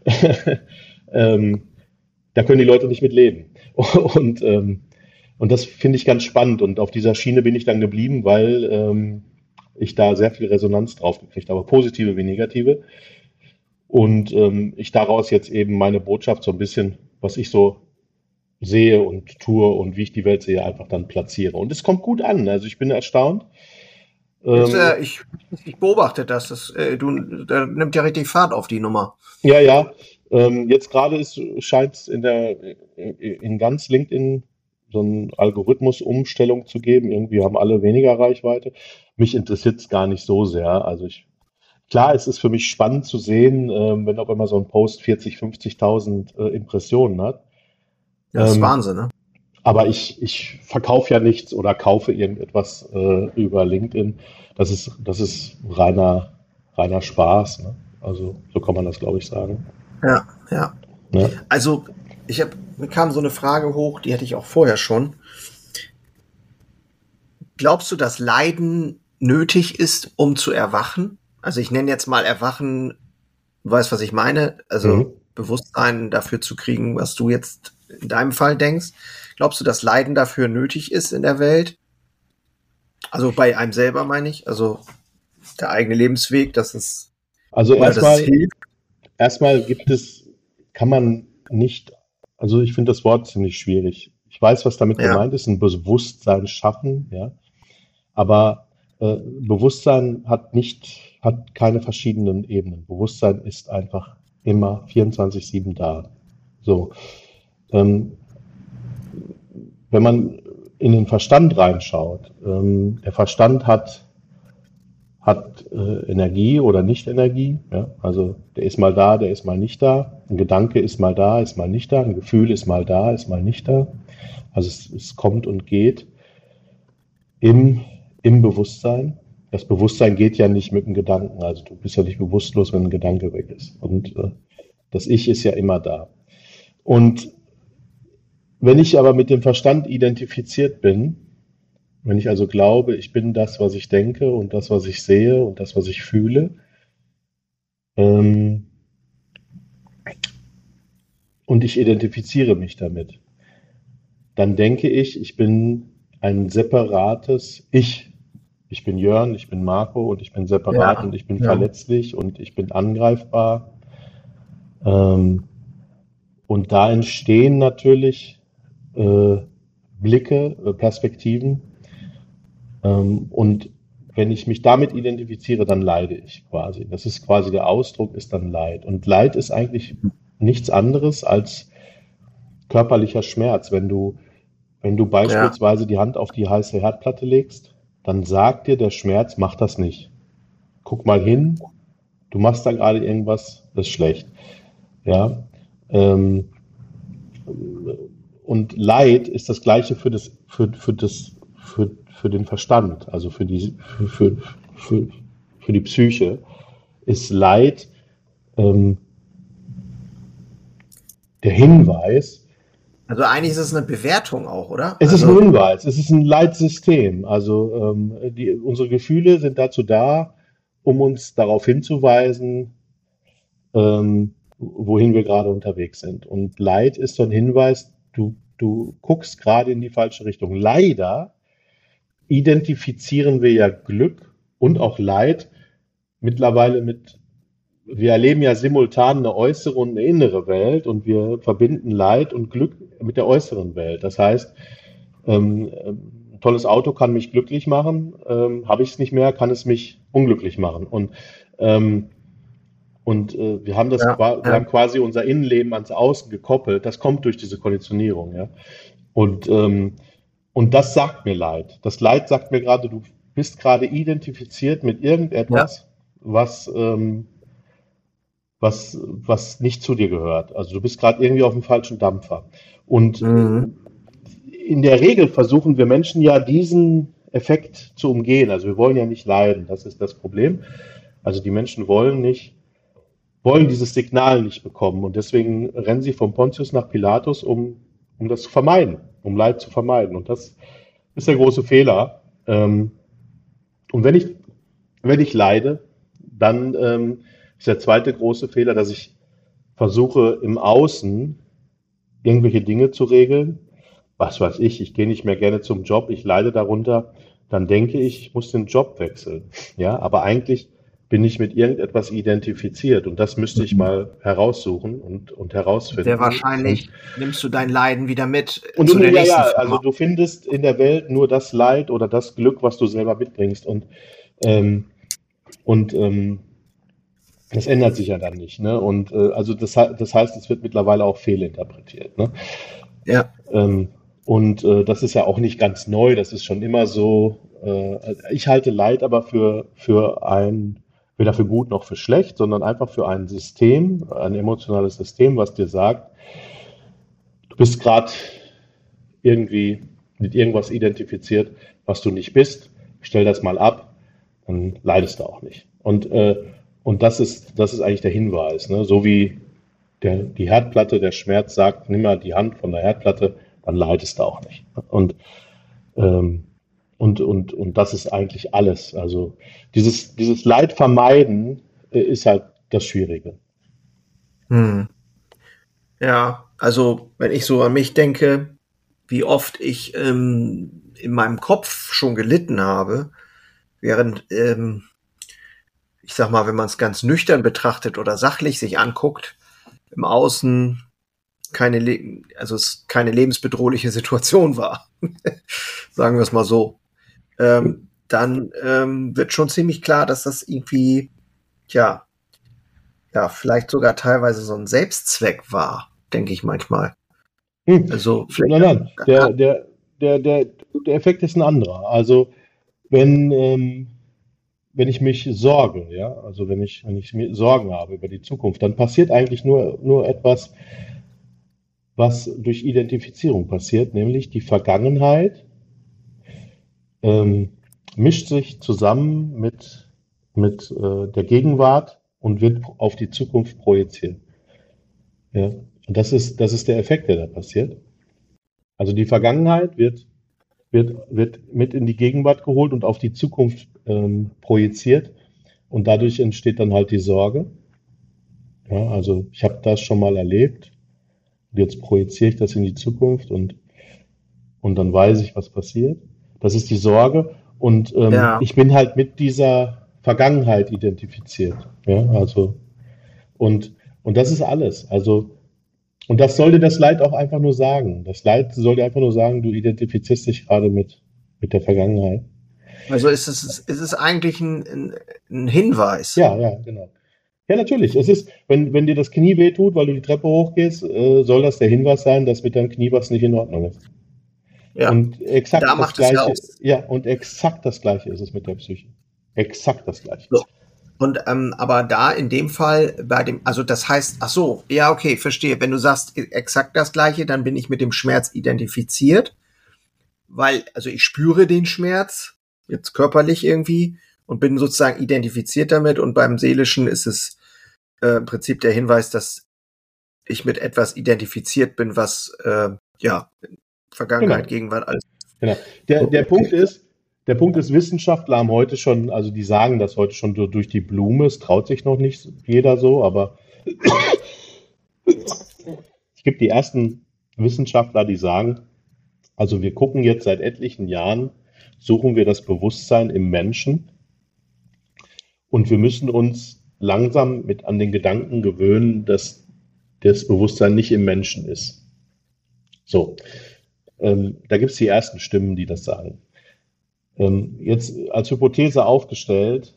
ähm, da können die Leute nicht mit leben. Und ähm, und das finde ich ganz spannend. Und auf dieser Schiene bin ich dann geblieben, weil ähm, ich da sehr viel Resonanz drauf gekriegt habe, positive wie negative. Und ähm, ich daraus jetzt eben meine Botschaft so ein bisschen, was ich so sehe und tue und wie ich die Welt sehe, einfach dann platziere. Und es kommt gut an. Also ich bin erstaunt.
Ähm, äh, ich, ich, beobachte das. das äh, du, da nimmt ja richtig Fahrt auf die Nummer.
Ja, ja. Ähm, jetzt gerade scheint es in der in ganz LinkedIn so eine Algorithmusumstellung zu geben. Irgendwie haben alle weniger Reichweite. Mich interessiert es gar nicht so sehr. Also ich, klar, es ist für mich spannend zu sehen, ähm, wenn auf einmal so ein Post 40, 50.000 äh, Impressionen hat.
Ja, das ist ähm, Wahnsinn, ne?
Aber ich, ich verkaufe ja nichts oder kaufe irgendetwas äh, über LinkedIn. Das ist, das ist reiner, reiner Spaß. Ne? Also so kann man das, glaube ich, sagen.
Ja, ja. ja. Also ich habe mir kam so eine Frage hoch, die hatte ich auch vorher schon. Glaubst du, dass Leiden nötig ist, um zu erwachen? Also ich nenne jetzt mal Erwachen, weißt was ich meine? Also mhm. Bewusstsein dafür zu kriegen, was du jetzt in deinem Fall denkst. Glaubst du, dass Leiden dafür nötig ist in der Welt? Also bei einem selber meine ich, also der eigene Lebensweg, dass es
also erstmal erstmal gibt es kann man nicht also ich finde das Wort ziemlich schwierig. Ich weiß, was damit ja. gemeint ist, ein Bewusstsein schaffen, ja. Aber äh, Bewusstsein hat nicht, hat keine verschiedenen Ebenen. Bewusstsein ist einfach immer 24-7 da. So. Ähm, wenn man in den Verstand reinschaut, ähm, der Verstand hat hat äh, Energie oder nicht Energie. Ja? Also der ist mal da, der ist mal nicht da. Ein Gedanke ist mal da, ist mal nicht da. Ein Gefühl ist mal da, ist mal nicht da. Also es, es kommt und geht im, im Bewusstsein. Das Bewusstsein geht ja nicht mit dem Gedanken. Also du bist ja nicht bewusstlos, wenn ein Gedanke weg ist. Und äh, das Ich ist ja immer da. Und wenn ich aber mit dem Verstand identifiziert bin, wenn ich also glaube, ich bin das, was ich denke und das, was ich sehe und das, was ich fühle, ähm, und ich identifiziere mich damit, dann denke ich, ich bin ein separates Ich. Ich bin Jörn, ich bin Marco und ich bin separat
Ja,
und ich bin
ja.
verletzlich und ich bin angreifbar. Ähm, und da entstehen natürlich äh, Blicke, äh, Perspektiven. Ähm, und wenn ich mich damit identifiziere, dann leide ich quasi. Das ist quasi der Ausdruck, ist dann Leid. Und Leid ist eigentlich nichts anderes als körperlicher Schmerz. Wenn du, wenn du beispielsweise die Hand auf die heiße Herdplatte legst, dann sagt dir der Schmerz, mach das nicht. Guck mal hin, du machst da gerade irgendwas, das ist schlecht. Ja. Ähm, und Leid ist das gleiche für das, für, für das, für, für den Verstand, also für die, für, für, für, die Psyche, ist Leid ähm, der Hinweis,
Also eigentlich ist es eine Bewertung auch, oder?
es ist
also,
ein Hinweis, es ist ein Leitsystem. Also ähm, die, unsere Gefühle sind dazu da, um uns darauf hinzuweisen, ähm, wohin wir gerade unterwegs sind. Und Leid ist so ein Hinweis, du, du guckst gerade in die falsche Richtung. Leider identifizieren wir ja Glück und auch Leid mittlerweile mit, wir erleben ja simultan eine äußere und eine innere Welt und wir verbinden Leid und Glück mit der äußeren Welt. Das heißt, ähm, ein tolles Auto kann mich glücklich machen, ähm, habe ich es nicht mehr, kann es mich unglücklich machen. Und, ähm, und äh, wir haben das
Ja,
wir
ja.
haben quasi unser Innenleben ans Außen gekoppelt. Das kommt durch diese Konditionierung, ja. Und, ähm, und das sagt mir Leid. Das Leid sagt mir gerade, du bist gerade identifiziert mit irgendetwas, was, ähm, was, was nicht zu dir gehört. Also du bist gerade irgendwie auf dem falschen Dampfer. Und
Mhm.
in der Regel versuchen wir Menschen ja diesen Effekt zu umgehen. Also wir wollen ja nicht leiden, das ist das Problem. Also die Menschen wollen nicht, wollen dieses Signal nicht bekommen und deswegen rennen sie von Pontius nach Pilatus, um, um das zu vermeiden, um Leid zu vermeiden. Und das ist der große Fehler. Ähm, und wenn ich, wenn ich leide, dann ähm, ist der zweite große Fehler, dass ich versuche im Außen irgendwelche Dinge zu regeln. Was weiß ich, ich gehe nicht mehr gerne zum Job, ich leide darunter, dann denke ich, ich muss den Job wechseln. Ja, aber eigentlich bin ich mit irgendetwas identifiziert und das müsste ich mal heraussuchen und, und herausfinden.
Sehr wahrscheinlich nimmst du dein Leiden wieder mit
Und
zu
du, ja, ja, also du findest in der Welt nur das Leid oder das Glück, was du selber mitbringst. Und, ähm, und ähm, das ändert sich ja dann nicht. Ne? Und äh, also das, das heißt, es wird mittlerweile auch fehlinterpretiert. Ne?
ja.
Ähm, und äh, das ist ja auch nicht ganz neu, das ist schon immer so. Äh, ich halte Leid aber für, für ein, weder für gut noch für schlecht, sondern einfach für ein System, ein emotionales System, was dir sagt, du bist gerade irgendwie mit irgendwas identifiziert, was du nicht bist, stell das mal ab, dann leidest du auch nicht. Und, äh, und das ist, das ist eigentlich der Hinweis, ne? so wie der, die Herdplatte, der Schmerz sagt, nimm mal die Hand von der Herdplatte, dann leidest du auch nicht. Und, ähm, und, und, und das ist eigentlich alles. Also dieses, dieses Leid vermeiden äh, ist halt das Schwierige.
Hm. Ja, also wenn ich so an mich denke, wie oft ich ähm, in meinem Kopf schon gelitten habe, während, ähm, ich sag mal, wenn man es ganz nüchtern betrachtet oder sachlich sich anguckt, im Außen keine, Le also es keine lebensbedrohliche Situation war, sagen wir es mal so, ähm, dann ähm, wird schon ziemlich klar, dass das irgendwie, tja, ja, vielleicht sogar teilweise so ein Selbstzweck war, denke ich manchmal.
Hm.
Also
Nein, nein, der, der, der, der, der Effekt ist ein anderer. Also wenn, ähm, wenn ich mich sorge, ja, also wenn ich, wenn ich mir Sorgen habe über die Zukunft, dann passiert eigentlich nur, nur etwas, was durch Identifizierung passiert, nämlich die Vergangenheit ähm, mischt sich zusammen mit, mit äh, der Gegenwart und wird auf die Zukunft projiziert. Ja, und das ist, das ist der Effekt, der da passiert. Also die Vergangenheit wird, wird, wird mit in die Gegenwart geholt und auf die Zukunft ähm, projiziert. Und dadurch entsteht dann halt die Sorge. Ja, also ich habe das schon mal erlebt. Und jetzt projiziere ich das in die Zukunft und und dann weiß ich, was passiert. Das ist die Sorge. Und ähm, ja. ich bin halt mit dieser Vergangenheit identifiziert. Ja, also und, und das ist alles. Also, und das sollte das Leid auch einfach nur sagen. Das Leid sollte einfach nur sagen, du identifizierst dich gerade mit, mit der Vergangenheit.
Also ist es, ist es eigentlich ein, ein Hinweis.
Ja, ja, genau. Ja, natürlich. Es ist, wenn, wenn dir das Knie wehtut, weil du die Treppe hochgehst, äh, soll das der Hinweis sein, dass mit deinem Knie was nicht in Ordnung ist. Ja. Und exakt da das gleiche. Ja, ja, und exakt das gleiche ist es mit der Psyche. Exakt das gleiche. So.
Und ähm, aber da in dem Fall bei dem, also das heißt, ach so, ja okay, verstehe. Wenn du sagst exakt das gleiche, dann bin ich mit dem Schmerz identifiziert, weil also ich spüre den Schmerz jetzt körperlich irgendwie und bin sozusagen identifiziert damit. Und beim seelischen ist es äh, im Prinzip der Hinweis, dass ich mit etwas identifiziert bin, was äh, ja Vergangenheit, genau. Gegenwart alles.
Genau. Der, der Punkt ist, der Punkt ist, Wissenschaftler haben heute schon, also die sagen das heute schon durch die Blume, es traut sich noch nicht jeder so, aber es gibt die ersten Wissenschaftler, die sagen, also wir gucken jetzt seit etlichen Jahren, suchen wir das Bewusstsein im Menschen und wir müssen uns langsam mit an den Gedanken gewöhnen, dass das Bewusstsein nicht im Menschen ist. So, ähm, da gibt es die ersten Stimmen, die das sagen. Ähm, jetzt als Hypothese aufgestellt,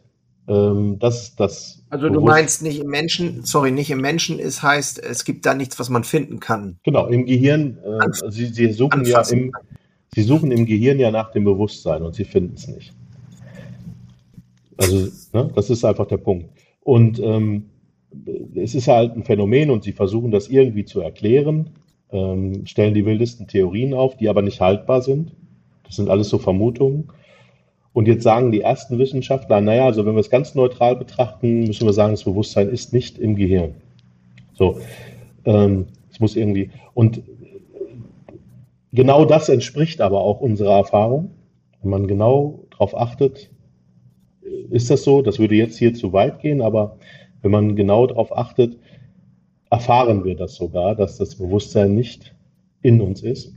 ähm, dass das.
Also du meinst nicht im Menschen, sorry, nicht im Menschen ist, heißt, es gibt da nichts, was man finden kann.
Genau, im Gehirn, äh, sie, sie, suchen ja im, sie suchen im Gehirn ja nach dem Bewusstsein und sie finden es nicht. Also, ne, das ist einfach der Punkt. Und ähm, es ist halt ein Phänomen und sie versuchen das irgendwie zu erklären, ähm, stellen die wildesten Theorien auf, die aber nicht haltbar sind. Das sind alles so Vermutungen. Und jetzt sagen die ersten Wissenschaftler, naja, also wenn wir es ganz neutral betrachten, müssen wir sagen, das Bewusstsein ist nicht im Gehirn. So, ähm, es muss irgendwie. Und genau das entspricht aber auch unserer Erfahrung. Wenn man genau darauf achtet, ist das so. Das würde jetzt hier zu weit gehen, aber wenn man genau darauf achtet, erfahren wir das sogar, dass das Bewusstsein nicht in uns ist.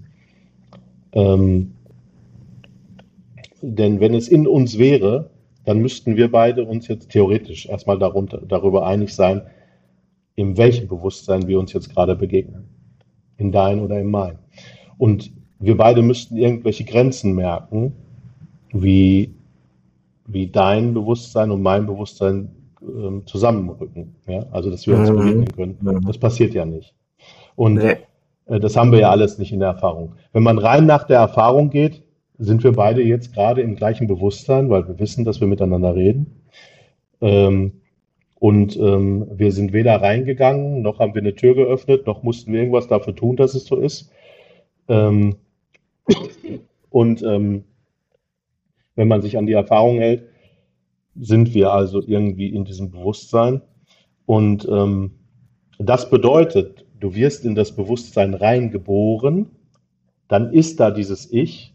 Ähm, denn wenn es in uns wäre, dann müssten wir beide uns jetzt theoretisch erstmal darunter, darüber einig sein, in welchem Bewusstsein wir uns jetzt gerade begegnen. In dein oder in mein. Und wir beide müssten irgendwelche Grenzen merken, wie, wie dein Bewusstsein und mein Bewusstsein ähm, zusammenrücken. Ja? Also, dass wir uns mhm. begegnen können. Mhm. Das passiert ja nicht. Und nee. äh, das haben wir ja alles nicht in der Erfahrung. Wenn man rein nach der Erfahrung geht, sind wir beide jetzt gerade im gleichen Bewusstsein, weil wir wissen, dass wir miteinander reden. Ähm, und ähm, wir sind weder reingegangen, noch haben wir eine Tür geöffnet, noch mussten wir irgendwas dafür tun, dass es so ist. Ähm, und ähm, wenn man sich an die Erfahrung hält, sind wir also irgendwie in diesem Bewusstsein. Und ähm, das bedeutet, du wirst in das Bewusstsein reingeboren, dann ist da dieses Ich,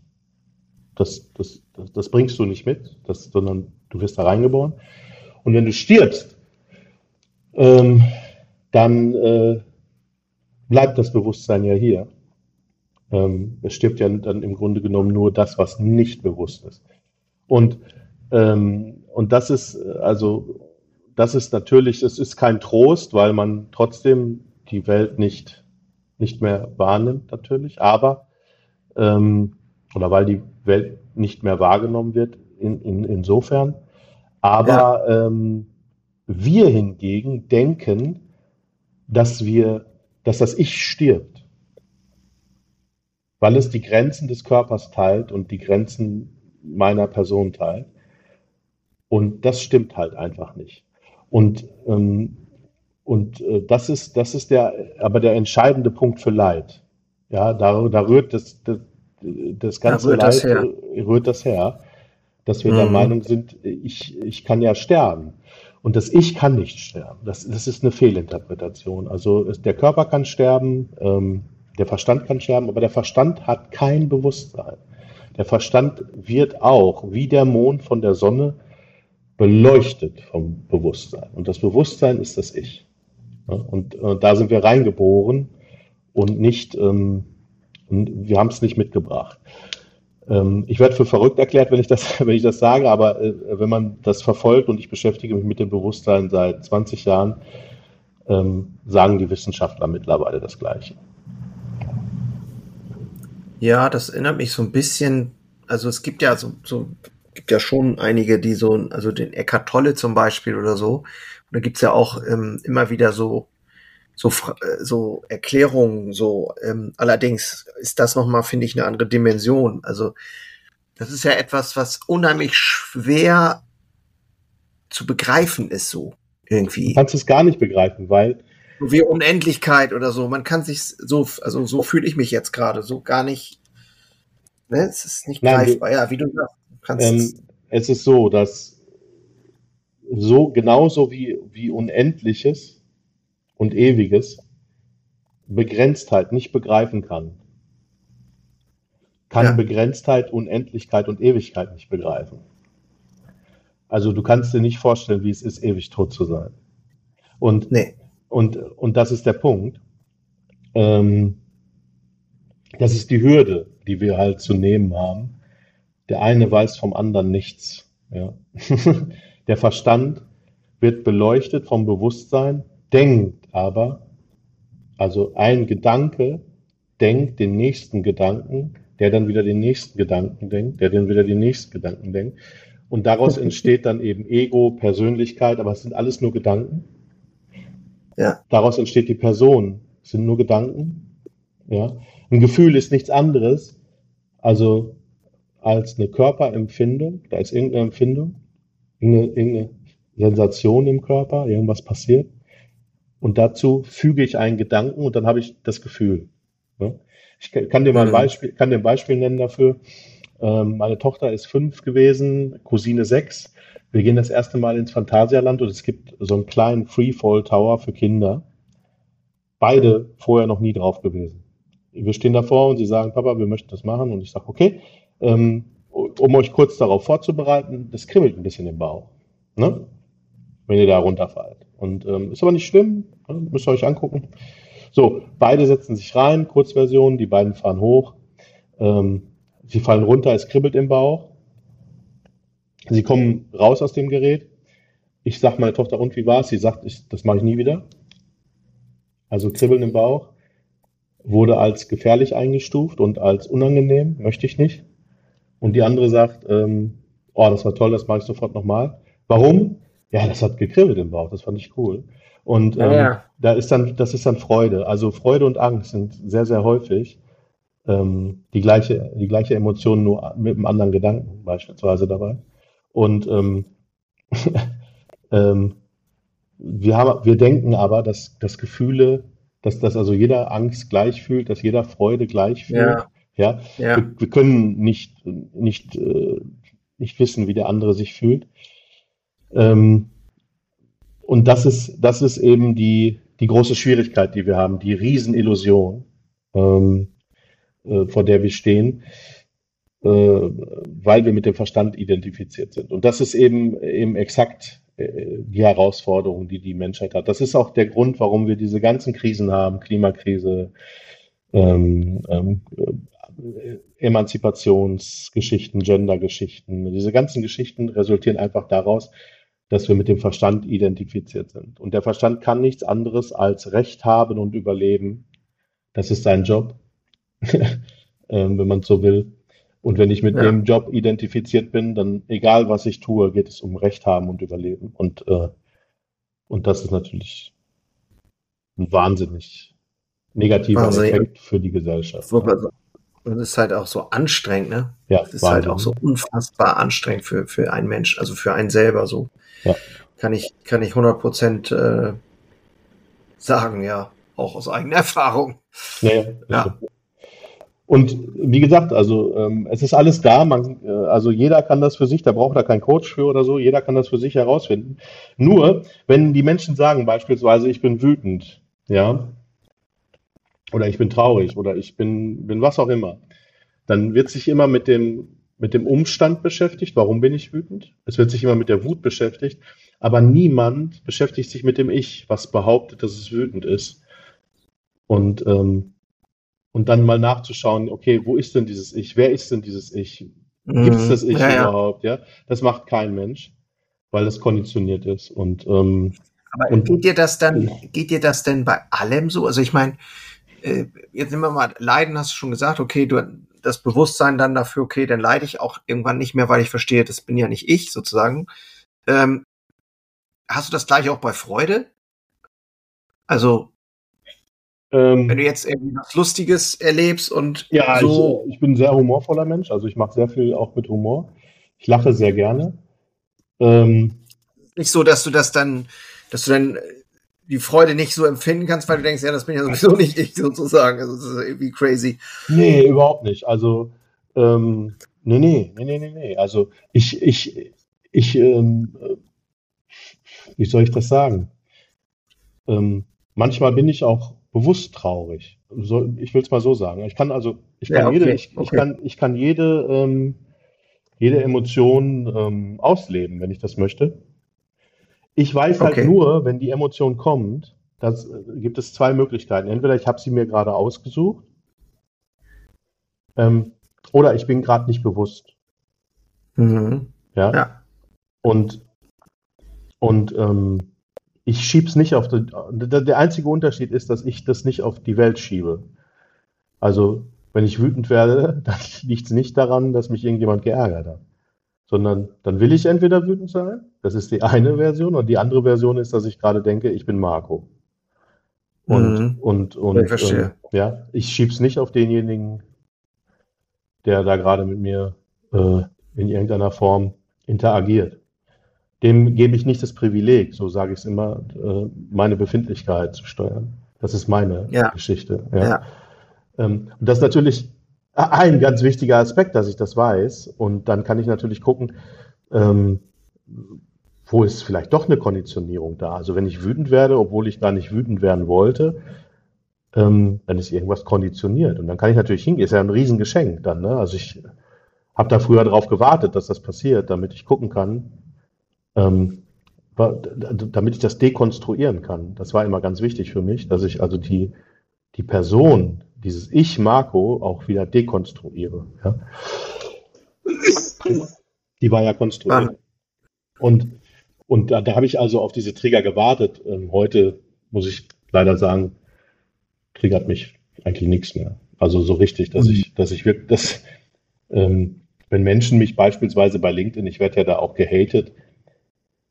das, das, das, das bringst du nicht mit, das, sondern du wirst da reingeboren. Und wenn du stirbst, ähm, dann äh, bleibt das Bewusstsein ja hier. Ähm, es stirbt ja dann im Grunde genommen nur das, was nicht bewusst ist. Und, ähm, und das ist also, das ist natürlich, es ist kein Trost, weil man trotzdem die Welt nicht, nicht mehr wahrnimmt, natürlich, aber ähm, oder weil die Welt nicht mehr wahrgenommen wird, in, in, insofern. Aber ja. ähm, wir hingegen denken, dass wir, dass das Ich stirbt, weil es die Grenzen des Körpers teilt und die Grenzen meiner Person teilt. Und das stimmt halt einfach nicht. Und, ähm, und äh, das ist, das ist der, aber der entscheidende Punkt für Leid. Ja, da, da rührt das, das, das ganze da Leid das rührt das her, dass wir mhm. der Meinung sind, ich, ich kann ja sterben. Und das Ich kann nicht sterben. Das, das ist eine Fehlinterpretation. Also der Körper kann sterben, ähm, der Verstand kann sterben, aber der Verstand hat kein Bewusstsein. Der Verstand wird auch, wie der Mond von der Sonne, beleuchtet vom Bewusstsein. Und das Bewusstsein ist das Ich. Und, und, da sind wir reingeboren und nicht ähm, Und wir haben es nicht mitgebracht. Ähm, ich werde für verrückt erklärt, wenn ich das, wenn ich das sage, aber äh, wenn man das verfolgt und ich beschäftige mich mit dem Bewusstsein seit 20 Jahren, ähm, sagen die Wissenschaftler mittlerweile das Gleiche.
Ja, das erinnert mich so ein bisschen, also es gibt ja so, so gibt ja schon einige, die so, also den Eckart Tolle zum Beispiel oder so. Und da gibt's ja auch ähm, immer wieder so so, äh, so Erklärungen, so, ähm, allerdings ist das nochmal, finde ich, eine andere Dimension. Also, das ist ja etwas, was unheimlich schwer zu begreifen ist, so irgendwie.
Du kannst es gar nicht begreifen, weil.
Wie Unendlichkeit oder so. Man kann sich so, also so fühle ich mich jetzt gerade, so gar nicht. Ne? Es ist nicht Nein, greifbar. Du, ja, wie du
sagst. Ähm, es ist so, dass so genauso wie, wie Unendliches und Ewiges Begrenztheit nicht begreifen kann, kann ja. Begrenztheit, Unendlichkeit und Ewigkeit nicht begreifen. Also du kannst dir nicht vorstellen, wie es ist, ewig tot zu sein. Und, nee. und, und das ist der Punkt. Ähm, das ist die Hürde, die wir halt zu nehmen haben. Der eine weiß vom anderen nichts. Ja. der Verstand wird beleuchtet vom Bewusstsein, denkt aber, also ein Gedanke denkt den nächsten Gedanken, der dann wieder den nächsten Gedanken denkt, der dann wieder den nächsten Gedanken denkt. Und daraus entsteht dann eben Ego, Persönlichkeit, aber es sind alles nur Gedanken. Ja. Daraus entsteht die Person. Es sind nur Gedanken. Ja. Ein Gefühl ist nichts anderes, also als eine Körperempfindung. Da ist irgendeine Empfindung, irgendeine, irgendeine Sensation im Körper, irgendwas passiert und dazu füge ich einen Gedanken und dann habe ich das Gefühl. Ne? Ich kann dir mal ein mhm. Beispiel, kann dir ein Beispiel nennen dafür. Ähm, meine Tochter ist fünf gewesen, Cousine sechs. Wir gehen das erste Mal ins Phantasialand und es gibt so einen kleinen Freefall Tower für Kinder. Beide vorher noch nie drauf gewesen. Wir stehen davor und sie sagen, Papa, wir möchten das machen. Und ich sage, okay, ähm, um euch kurz darauf vorzubereiten, das kribbelt ein bisschen im Bauch, ne? wenn ihr da runterfallt. Und ähm, ist aber nicht schlimm, ne? müsst ihr euch angucken. So, beide setzen sich rein, Kurzversion, die beiden fahren hoch. Ähm, sie fallen runter, es kribbelt im Bauch. Sie kommen raus aus dem Gerät. Ich sage meiner Tochter, und wie war es? Sie sagt, ich, das mache ich nie wieder. Also Kribbeln im Bauch wurde als gefährlich eingestuft und als unangenehm, möchte ich nicht. Und die andere sagt, ähm, oh, das war toll, das mache ich sofort nochmal. Warum? Ja, das hat gekribbelt im Bauch, das fand ich cool. Und ähm, ja. da ist dann, das ist dann Freude. Also Freude und Angst sind sehr, sehr häufig ähm, die gleiche, die gleiche Emotion, nur mit einem anderen Gedanken beispielsweise dabei. Und ähm, ähm, wir, haben, wir denken aber, dass, dass Gefühle, dass, dass also jeder Angst gleich fühlt, dass jeder Freude gleich fühlt. Ja. Ja, ja. Wir, wir, können nicht, nicht, äh, nicht wissen, wie der andere sich fühlt. Ähm, und das ist, das ist eben die, die große Schwierigkeit, die wir haben, die Riesenillusion, ähm, äh, vor der wir stehen, äh, weil wir mit dem Verstand identifiziert sind. Und das ist eben, eben exakt äh, die Herausforderung, die die Menschheit hat. Das ist auch der Grund, warum wir diese ganzen Krisen haben, Klimakrise, ähm, ähm, äh, Emanzipationsgeschichten, Gendergeschichten. Diese ganzen Geschichten resultieren einfach daraus, dass wir mit dem Verstand identifiziert sind. Und der Verstand kann nichts anderes als Recht haben und überleben. Das ist sein Job, ähm, wenn man so will. Und wenn ich mit ja. dem Job identifiziert bin, dann egal was ich tue, geht es um Recht haben und Überleben. Und, äh, und das ist natürlich wahnsinnig negativer Wahnsinn. Effekt für die Gesellschaft.
Und es ist halt auch so anstrengend, ne? Ja, es ist Wahnsinn. halt auch so unfassbar anstrengend für, für einen Mensch, also für einen selber so. Ja. Kann ich, kann ich 100 Prozent äh, sagen, ja. Auch aus eigener Erfahrung.
Ja. ja. Und wie gesagt, also ähm, es ist alles da. Man, äh, also jeder kann das für sich. Da braucht er keinen Coach für oder so. Jeder kann das für sich herausfinden. Nur wenn die Menschen sagen, beispielsweise, ich bin wütend, ja, oder ich bin traurig oder ich bin, bin was auch immer, dann wird sich immer mit dem mit dem Umstand beschäftigt, warum bin ich wütend. Es wird sich immer mit der Wut beschäftigt, aber niemand beschäftigt sich mit dem Ich, was behauptet, dass es wütend ist. Und, ähm, und dann mal nachzuschauen, okay, wo ist denn dieses Ich? Wer ist denn dieses Ich? Gibt es das Ich
Ja, ja.
überhaupt? Ja, das macht kein Mensch, weil das konditioniert ist. Und ähm,
Aber
Und-
geht dir das dann, geht dir das denn bei allem so? Also ich meine, äh, jetzt nehmen wir mal Leiden, hast du schon gesagt, okay, du das Bewusstsein dann dafür, okay, dann leide ich auch irgendwann nicht mehr, weil ich verstehe, das bin ja nicht ich sozusagen. Ähm, hast du das gleich auch bei Freude? Also,
ähm,
wenn du jetzt irgendwie was Lustiges erlebst und
Ja,
so.
ich, ich bin ein sehr humorvoller Mensch, also ich mache sehr viel auch mit Humor. Ich lache sehr gerne. Ähm,
nicht so, dass du das dann, dass du dann die Freude nicht so empfinden kannst, weil du denkst, ja, das bin ja sowieso nicht ich sozusagen. Also, das ist irgendwie crazy.
nee, überhaupt nicht. Also, ähm, nee, nee, nee, nee, nee. Also ich, ich, ich, ähm, äh, wie soll ich das sagen? Ähm, manchmal bin ich auch bewusst traurig. So, ich will es mal so sagen. Ich kann also, ich kann
Ja, okay,
jede, ich, ich
okay.
kann, ich kann jede, ähm, jede Emotion ähm, ausleben, wenn ich das möchte. Ich weiß halt
Okay.
nur, wenn die Emotion kommt, das äh, gibt es zwei Möglichkeiten. Entweder ich habe sie mir gerade ausgesucht, ähm, oder ich bin gerade nicht bewusst.
Mhm.
Ja.
Ja.
Und, und ähm, ich schieb's nicht auf die, der, der einzige Unterschied ist, dass ich das nicht auf die Welt schiebe. Also, wenn ich wütend werde, dann liegt es nicht daran, dass mich irgendjemand geärgert hat. Sondern dann will ich entweder wütend sein, das ist die eine Version, und die andere Version ist, dass ich gerade denke, ich bin Marco. Und,
Mhm.
und, und
Ich verstehe.
ähm, ja, ich schieb's nicht auf denjenigen, der da gerade mit mir äh, in irgendeiner Form interagiert. Dem gebe ich nicht das Privileg, so sage ich es immer, äh, meine Befindlichkeit zu steuern. Das ist meine
Ja.
Geschichte.
Ja.
Ähm, und das ist natürlich ein ganz wichtiger Aspekt, dass ich das weiß. Und dann kann ich natürlich gucken, ähm, wo ist vielleicht doch eine Konditionierung da. Also wenn ich wütend werde, obwohl ich gar nicht wütend werden wollte, ähm, dann ist irgendwas konditioniert. Und dann kann ich natürlich hingehen. Ist ja ein Riesengeschenk dann. Ne? Also ich habe da früher drauf gewartet, dass das passiert, damit ich gucken kann, ähm, damit ich das dekonstruieren kann. Das war immer ganz wichtig für mich, dass ich also die, die Person, dieses Ich, Marco, auch wieder dekonstruiere. Ja? Die war ja konstruiert. Und, und da, da habe ich also auf diese Trigger gewartet. Ähm, heute muss ich leider sagen, triggert mich eigentlich nichts mehr. Also so richtig, dass
Mhm.
ich, dass ich wirklich, dass, ähm, wenn Menschen mich beispielsweise bei LinkedIn, ich werde ja da auch gehatet,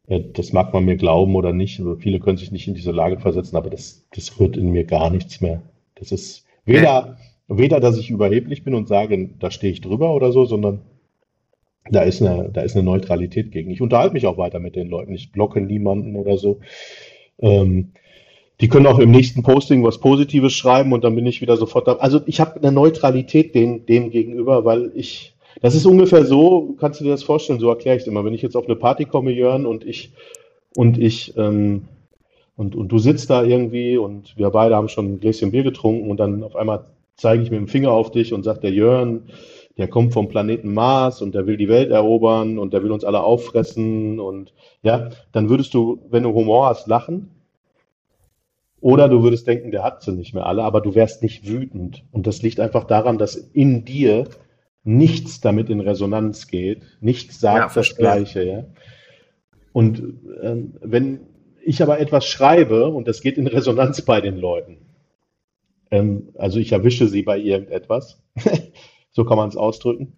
äh, das mag man mir glauben oder nicht, viele können sich nicht in diese Lage versetzen, aber das, das rührt in mir gar nichts mehr. Das ist weder, weder, dass ich überheblich bin und sage, da stehe ich drüber oder so, sondern da ist eine, da ist eine Neutralität gegen. Ich unterhalte mich auch weiter mit den Leuten. Ich blocke niemanden oder so. Ähm, die können auch im nächsten Posting was Positives schreiben und dann bin ich wieder sofort da. Also ich habe eine Neutralität dem, dem gegenüber, weil ich, das ist ungefähr so, kannst du dir das vorstellen, so erkläre ich es immer. Wenn ich jetzt auf eine Party komme, Jörn, und ich, und ich, ähm, und, und du sitzt da irgendwie und wir beide haben schon ein Gläschen Bier getrunken und dann auf einmal zeige ich mit dem Finger auf dich und sagt der Jörn, der kommt vom Planeten Mars und der will die Welt erobern und der will uns alle auffressen und ja, dann würdest du, wenn du Humor hast, lachen. Oder du würdest denken, der hat sie nicht mehr alle, aber du wärst nicht wütend. Und das liegt einfach daran, dass in dir nichts damit in Resonanz geht. Nichts sagt
Ja,
das. Gleiche, ja. Und ähm, wenn ich aber etwas schreibe und das geht in Resonanz bei den Leuten, ähm, also ich erwische sie bei irgendetwas, so kann man es ausdrücken,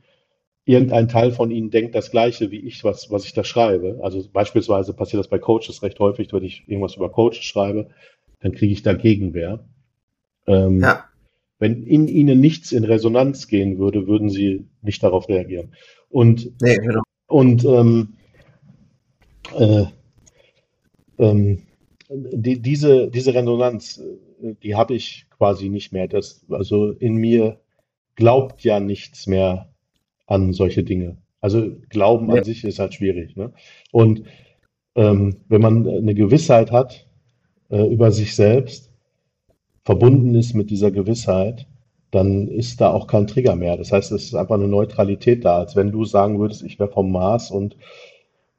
irgendein Teil von ihnen denkt das Gleiche wie ich, was, was ich da schreibe. Also beispielsweise passiert das bei Coaches recht häufig, wenn ich irgendwas über Coaches schreibe, dann kriege ich da Gegenwehr. Ähm,
Ja.
Wenn in ihnen nichts in Resonanz gehen würde, würden sie nicht darauf reagieren. Und
Nee, genau.
und ähm, äh, ähm, die, diese, diese Resonanz, äh, die habe ich quasi nicht mehr. Das, also in mir glaubt ja nichts mehr an solche Dinge. Also Glauben
Ja.
an sich ist halt schwierig. Ne? Und ähm, wenn man eine Gewissheit hat äh, über sich selbst, verbunden ist mit dieser Gewissheit, dann ist da auch kein Trigger mehr. Das heißt, es ist einfach eine Neutralität da, als wenn du sagen würdest, ich wäre vom Mars und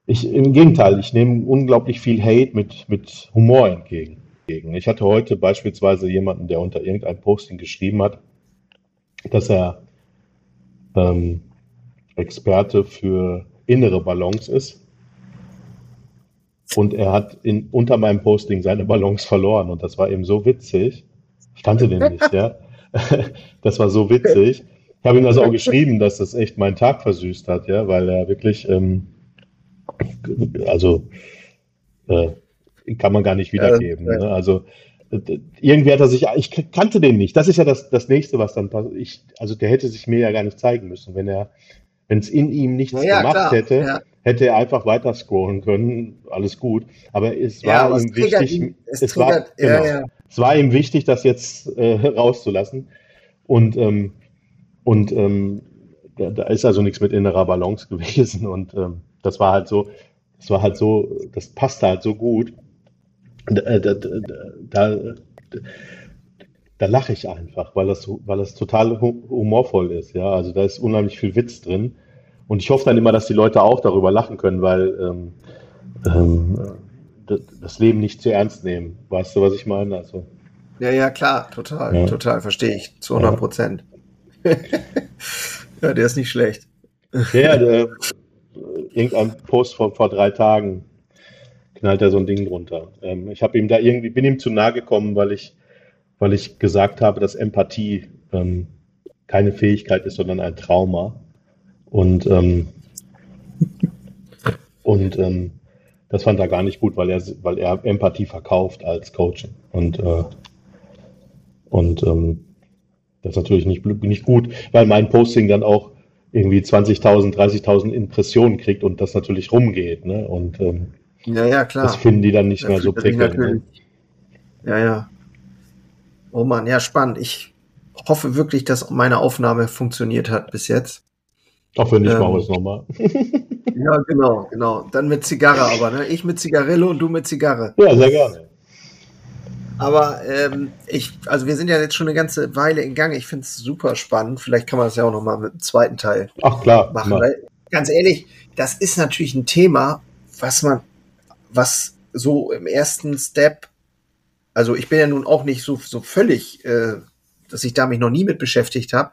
ich, im Gegenteil, ich nehme unglaublich viel Hate mit, mit Humor entgegen. Ich hatte heute beispielsweise jemanden, der unter irgendein Posting geschrieben hat, dass er ähm, Experte für innere Balance ist. Und er hat in, unter meinem Posting seine Balance verloren. Und das war eben so witzig. Ich kannte den nicht, ja. Das war so witzig. Ich habe ihm das auch geschrieben, dass das echt meinen Tag versüßt hat, ja, weil er wirklich, ähm, also äh, kann man gar nicht wiedergeben. Ja, ne? Also irgendwie hat er sich, ich kannte den nicht. Das ist ja das, das nächste, was dann passiert. also der hätte sich mir ja gar nicht zeigen müssen, wenn er, wenn es in ihm nichts ja, gemacht klar. hätte, ja. hätte er einfach weiter scrollen können. Alles gut. Aber es war ihm wichtig, ihn, es, es war, genau, es war ihm wichtig, das jetzt äh, rauszulassen. Und, ähm, und ähm, da, da, ist also nichts mit innerer Balance gewesen. Und ähm, das war halt so, das war halt so, das passte halt so gut. Da, da, da, da lache ich einfach, weil das, weil das total humorvoll ist. Ja, also da ist unheimlich viel Witz drin. Und ich hoffe dann immer, dass die Leute auch darüber lachen können, weil ähm, ähm, das Leben nicht zu ernst nehmen. Weißt du, was ich meine? Also,
ja, ja, klar, total, ja. total, verstehe ich, zu 100 Prozent. Ja. ja, der ist nicht schlecht.
Ja, der, irgendein Post vor, vor drei Tagen knallt er so ein Ding drunter. Ähm, ich habe ihm da irgendwie, bin ihm zu nahe gekommen, weil ich, weil ich gesagt habe, dass Empathie ähm, keine Fähigkeit ist, sondern ein Trauma. Und, ähm, und ähm, das fand er gar nicht gut, weil er, weil er Empathie verkauft als Coach. Und, äh, und ähm, das ist natürlich nicht, nicht gut, weil mein Posting dann auch irgendwie 20.000, 30.000 Impressionen kriegt und das natürlich rumgeht. Ne? Und ähm,
ja, ja, klar.
Das finden die dann nicht ja, mehr so prickelnd. Ne?
Ja, ja. Oh Mann, ja, spannend. Ich hoffe wirklich, dass meine Aufnahme funktioniert hat bis jetzt.
Auch wenn nicht, ähm, machen wir es nochmal.
ja, genau, genau. Dann mit Zigarre aber, ne? Ich mit Zigarillo und du mit Zigarre.
Ja, sehr gerne.
Aber ähm, ich, also wir sind ja jetzt schon eine ganze Weile in Gang. Ich finde es super spannend. Vielleicht kann man das ja auch nochmal mit dem zweiten Teil
Ach, klar,
machen. Weil, ganz ehrlich, das ist natürlich ein Thema, was man, was so im ersten Step, also ich bin ja nun auch nicht so, so völlig, äh, dass ich da mich noch nie mit beschäftigt habe.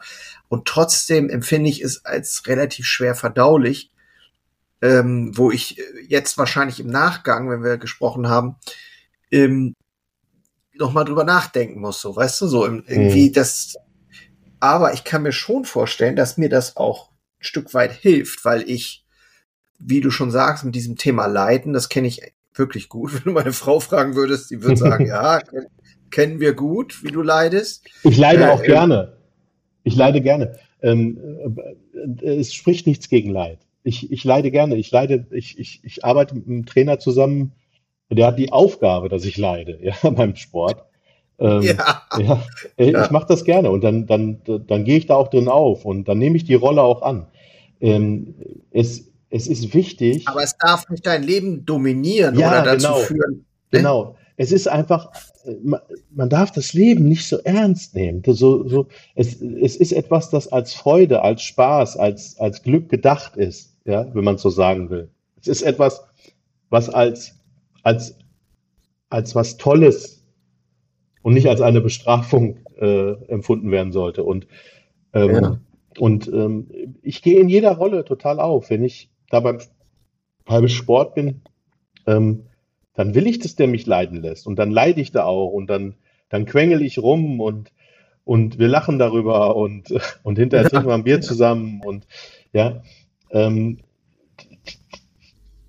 Und trotzdem empfinde ich es als relativ schwer verdaulich, ähm, wo ich jetzt wahrscheinlich im Nachgang, wenn wir gesprochen haben, ähm, noch mal drüber nachdenken muss, so, weißt du, so irgendwie mhm. das. Aber ich kann mir schon vorstellen, dass mir das auch ein Stück weit hilft, weil ich, wie du schon sagst, mit diesem Thema Leiden, das kenne ich wirklich gut. Wenn du meine Frau fragen würdest, die würde sagen, ja, kennen wir gut, wie du leidest.
Ich leide äh, auch gerne. Ich leide gerne. Ähm, äh, es spricht nichts gegen Leid. Ich, ich leide gerne. Ich leide, ich, ich, ich arbeite mit einem Trainer zusammen, der hat die Aufgabe, dass ich leide, ja, beim Sport. Ähm, ja. ja. Ich ja. mache das gerne und dann, dann, dann gehe ich da auch drin auf und dann nehme ich die Rolle auch an. Ähm, es, es ist wichtig.
Aber es darf nicht dein Leben dominieren ja, oder dazu
genau,
führen.
Ne? Genau. Es ist einfach, man darf das Leben nicht so ernst nehmen. So, so, es, es ist etwas, das als Freude, als Spaß, als, als Glück gedacht ist, ja, wenn man so sagen will. Es ist etwas, was als als, als was Tolles und nicht als eine Bestrafung äh, empfunden werden sollte. Und, ähm, ja. und ähm, ich gehe in jeder Rolle total auf. Wenn ich da beim, beim Sport bin, ähm, dann will ich, dass der mich leiden lässt. Und dann leide ich da auch. Und dann, dann quengel ich rum und, und wir lachen darüber und, und hinterher trinken wir ein Bier zusammen. Und ja, ähm,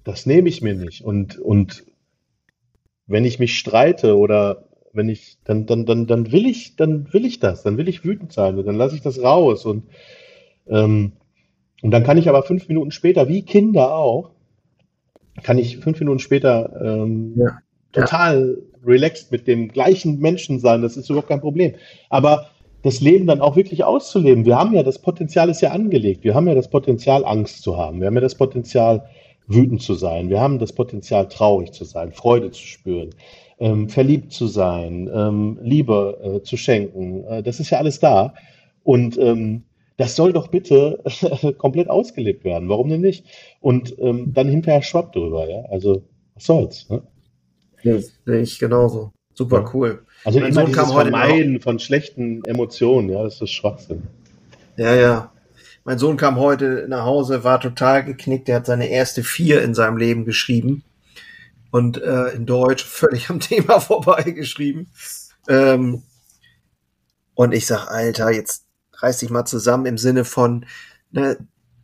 das nehme ich mir nicht. Und, und wenn ich mich streite oder wenn ich, dann, dann, dann, dann will ich, dann will ich das, dann will ich wütend sein und dann lasse ich das raus und, ähm, und dann kann ich aber fünf Minuten später, wie Kinder auch, kann ich fünf Minuten später ähm, ja. total ja. relaxed mit dem gleichen Menschen sein, das ist überhaupt kein Problem. Aber das Leben dann auch wirklich auszuleben, wir haben ja, das Potenzial ist ja angelegt, wir haben ja das Potenzial, Angst zu haben, wir haben ja das Potenzial, wütend zu sein. Wir haben das Potenzial, traurig zu sein, Freude zu spüren, ähm, verliebt zu sein, ähm, Liebe äh, zu schenken. Äh, das ist ja alles da. Und ähm, das soll doch bitte komplett ausgelebt werden. Warum denn nicht? Und ähm, dann hinterher schwappt drüber, ja. Also, was soll's? Ne?
Ja, sehe ich genauso. Super ja. cool.
Also mein immer Sohn dieses Vermeiden von schlechten Emotionen, ja, das ist Schwachsinn.
Ja, ja. Mein Sohn kam heute nach Hause, war total geknickt. Er hat seine erste vier in seinem Leben geschrieben und äh, in Deutsch völlig am Thema vorbeigeschrieben. Ähm, und ich sag, Alter, jetzt reiß dich mal zusammen im Sinne von, ne,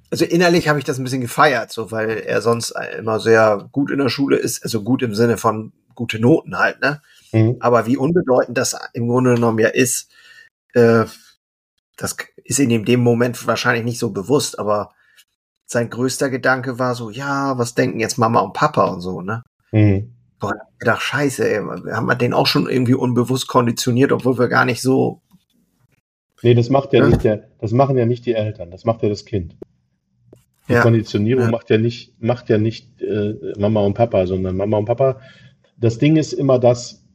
also innerlich habe ich das ein bisschen gefeiert, so weil er sonst immer sehr gut in der Schule ist, also gut im Sinne von gute Noten halt, ne? Mhm. Aber wie unbedeutend das im Grunde genommen ja ist, äh, das ist in dem Moment wahrscheinlich nicht so bewusst, aber sein größter Gedanke war so, ja, was denken jetzt Mama und Papa und so, ne? Mhm. Boah, ich dachte, scheiße, ey, haben wir den auch schon irgendwie unbewusst konditioniert, obwohl wir gar nicht so.
Nee, das macht ja, ja. nicht der, das machen ja nicht die Eltern, das macht ja das Kind. Die ja. Konditionierung ja. macht ja nicht, macht ja nicht äh, Mama und Papa, sondern Mama und Papa. Das Ding ist immer das,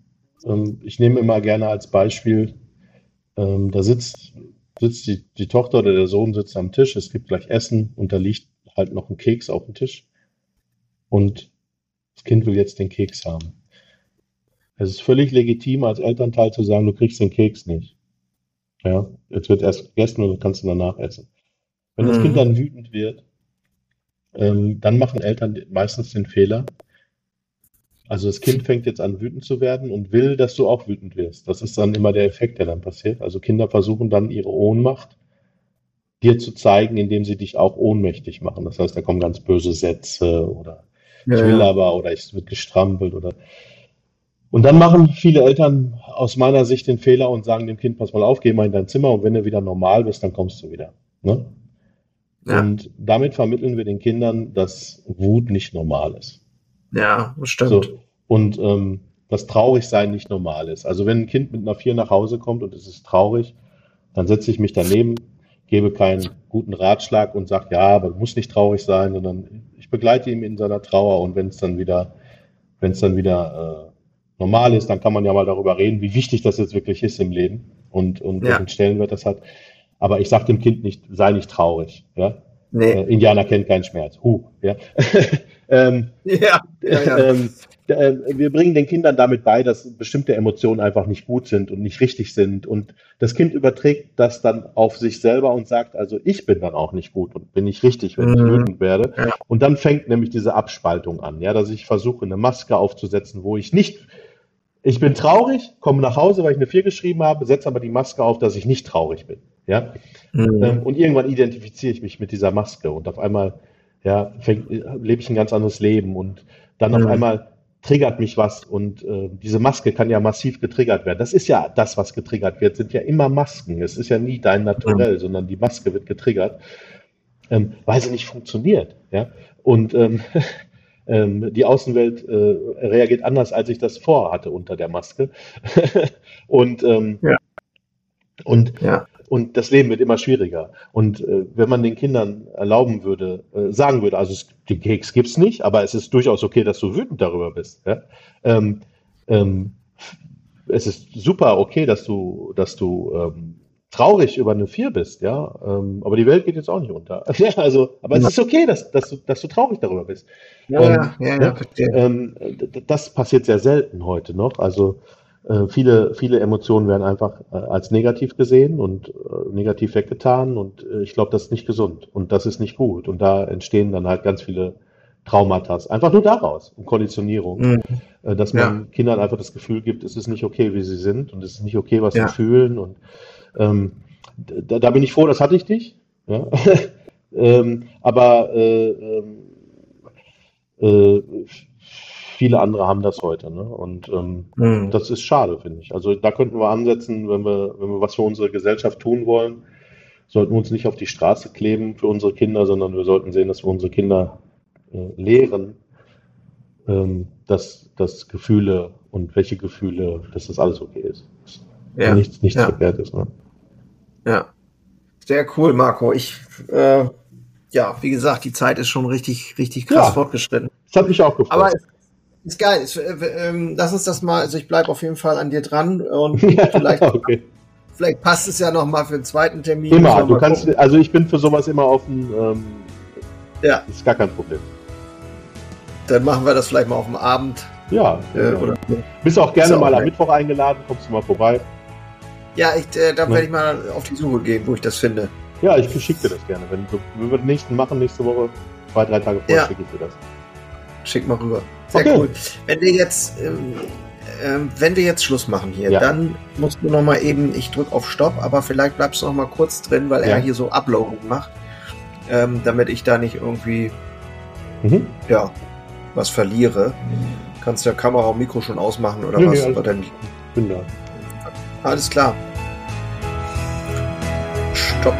ähm, ich nehme immer gerne als Beispiel, ähm, da sitzt, sitzt die, die Tochter oder der Sohn sitzt am Tisch, es gibt gleich Essen und da liegt halt noch ein Keks auf dem Tisch. Und das Kind will jetzt den Keks haben. Es ist völlig legitim, als Elternteil zu sagen, du kriegst den Keks nicht. Ja, jetzt wird erst gegessen und du kannst ihn danach essen. Wenn das mhm. Kind dann wütend wird, ähm, dann machen Eltern meistens den Fehler. Also das Kind fängt jetzt an, wütend zu werden und will, dass du auch wütend wirst. Das ist dann immer der Effekt, der dann passiert. Also Kinder versuchen dann ihre Ohnmacht dir zu zeigen, indem sie dich auch ohnmächtig machen. Das heißt, da kommen ganz böse Sätze oder ich will aber oder es wird gestrampelt oder und dann machen viele Eltern aus meiner Sicht den Fehler und sagen dem Kind, pass mal auf, geh mal in dein Zimmer und wenn du wieder normal bist, dann kommst du wieder. Ne? Ja. Und damit vermitteln wir den Kindern, dass Wut nicht normal ist.
Ja, das stimmt.
So, und ähm, dass Traurigsein nicht normal ist. Also wenn ein Kind mit einer Vier nach Hause kommt und es ist traurig, dann setze ich mich daneben, gebe keinen guten Ratschlag und sage, ja, aber du musst nicht traurig sein, sondern ich begleite ihn in seiner Trauer und wenn es dann wieder, wenn es dann wieder äh, normal ist, dann kann man ja mal darüber reden, wie wichtig das jetzt wirklich ist im Leben und, und ja. welchen Stellenwert das hat. Aber ich sage dem Kind nicht, sei nicht traurig. Ja? Nee. Äh, Indianer kennt keinen Schmerz. Huh, ja. ähm, ja, ja, ja. Ähm, äh, wir bringen den Kindern damit bei, dass bestimmte Emotionen einfach nicht gut sind und nicht richtig sind. Und das Kind überträgt das dann auf sich selber und sagt, also ich bin dann auch nicht gut und bin nicht richtig, wenn mhm. ich wütend werde. Und dann fängt nämlich diese Abspaltung an, ja, dass ich versuche, eine Maske aufzusetzen, wo ich nicht ich bin traurig, komme nach Hause, weil ich eine 4 geschrieben habe, setze aber die Maske auf, dass ich nicht traurig bin. Ja? Mhm. Ähm, und irgendwann identifiziere ich mich mit dieser Maske und auf einmal ja, fängt, lebe ich ein ganz anderes Leben und dann mhm. auf einmal triggert mich was und äh, diese Maske kann ja massiv getriggert werden. Das ist ja das, was getriggert wird, sind ja immer Masken. Es ist ja nie dein Naturell, mhm. sondern die Maske wird getriggert, ähm, weil sie nicht funktioniert. Ja? Und ähm, ähm, die Außenwelt äh, reagiert anders, als ich das vorhatte unter der Maske. und ähm, ja. und ja. Und das Leben wird immer schwieriger. Und äh, wenn man den Kindern erlauben würde, äh, sagen würde, also es, den Keks gibt's nicht, aber es ist durchaus okay, dass du wütend darüber bist. Ja? Ähm, ähm, es ist super okay, dass du, dass du ähm, traurig über eine Vier bist, ja. Ähm, aber die Welt geht jetzt auch nicht unter. also, aber es ist okay, dass, dass, du, dass du traurig darüber bist. Ja, und, ja, ja, ja ähm, das passiert sehr selten heute noch. Also äh, viele, viele Emotionen werden einfach äh, als negativ gesehen und äh, negativ weggetan und ich glaube, das ist nicht gesund und das ist nicht gut. Und da entstehen dann halt ganz viele Traumata. Einfach nur daraus, um Konditionierung. Mhm. Dass man ja. Kindern einfach das Gefühl gibt, es ist nicht okay, wie sie sind und es ist nicht okay, was sie fühlen und ähm, da, da, bin ich froh, das hatte ich nicht. Ja? ähm, aber äh, ähm, äh, viele andere haben das heute. Ne? Und ähm, mhm. das ist schade, finde ich. Also da könnten wir ansetzen, wenn wir, wenn wir was für unsere Gesellschaft tun wollen, sollten wir uns nicht auf die Straße kleben für unsere Kinder, sondern wir sollten sehen, dass wir unsere Kinder äh, lehren, ähm, dass, dass Gefühle und welche Gefühle, dass das alles okay ist. Ja. Nichts, nichts ja. verkehrt ist. Ne?
Ja. Sehr cool, Marco. Ich, äh, ja, wie gesagt, die Zeit ist schon richtig, richtig krass ja, fortgeschritten.
Das hat mich auch gefreut. Aber
ist, ist geil. Ist, äh, äh, lass uns das mal, also ich bleibe auf jeden Fall an dir dran und vielleicht, okay. vielleicht passt es ja noch mal für einen zweiten Termin.
Immer, du kannst, gucken. also ich bin für sowas immer offen. Ähm, ja. Ist gar kein Problem.
Dann machen wir das vielleicht mal auf dem Abend.
Ja. Äh, oder, Bist auch gerne mal am Mittwoch eingeladen, kommst du mal vorbei.
Ja, ich, äh, da ja. werde ich mal auf die Suche gehen, wo ich das finde.
Ja, ich schicke dir das gerne. Wenn, wenn wir den nächsten machen, nächste Woche, zwei, drei Tage vorher, ja. schicke ich dir das.
Schick mal rüber. Sehr okay. cool. Wenn wir jetzt, ähm, äh, wenn wir jetzt Schluss machen hier, ja. dann musst du noch mal eben, ich drücke auf Stopp, aber vielleicht bleibst du noch mal kurz drin, weil ja. er hier so Uploading macht, ähm, damit ich da nicht irgendwie, mhm. ja, was verliere. Kannst ja Kamera und Mikro schon ausmachen oder nee, was? Nee, nicht? Bin da. Alles klar. Stopp.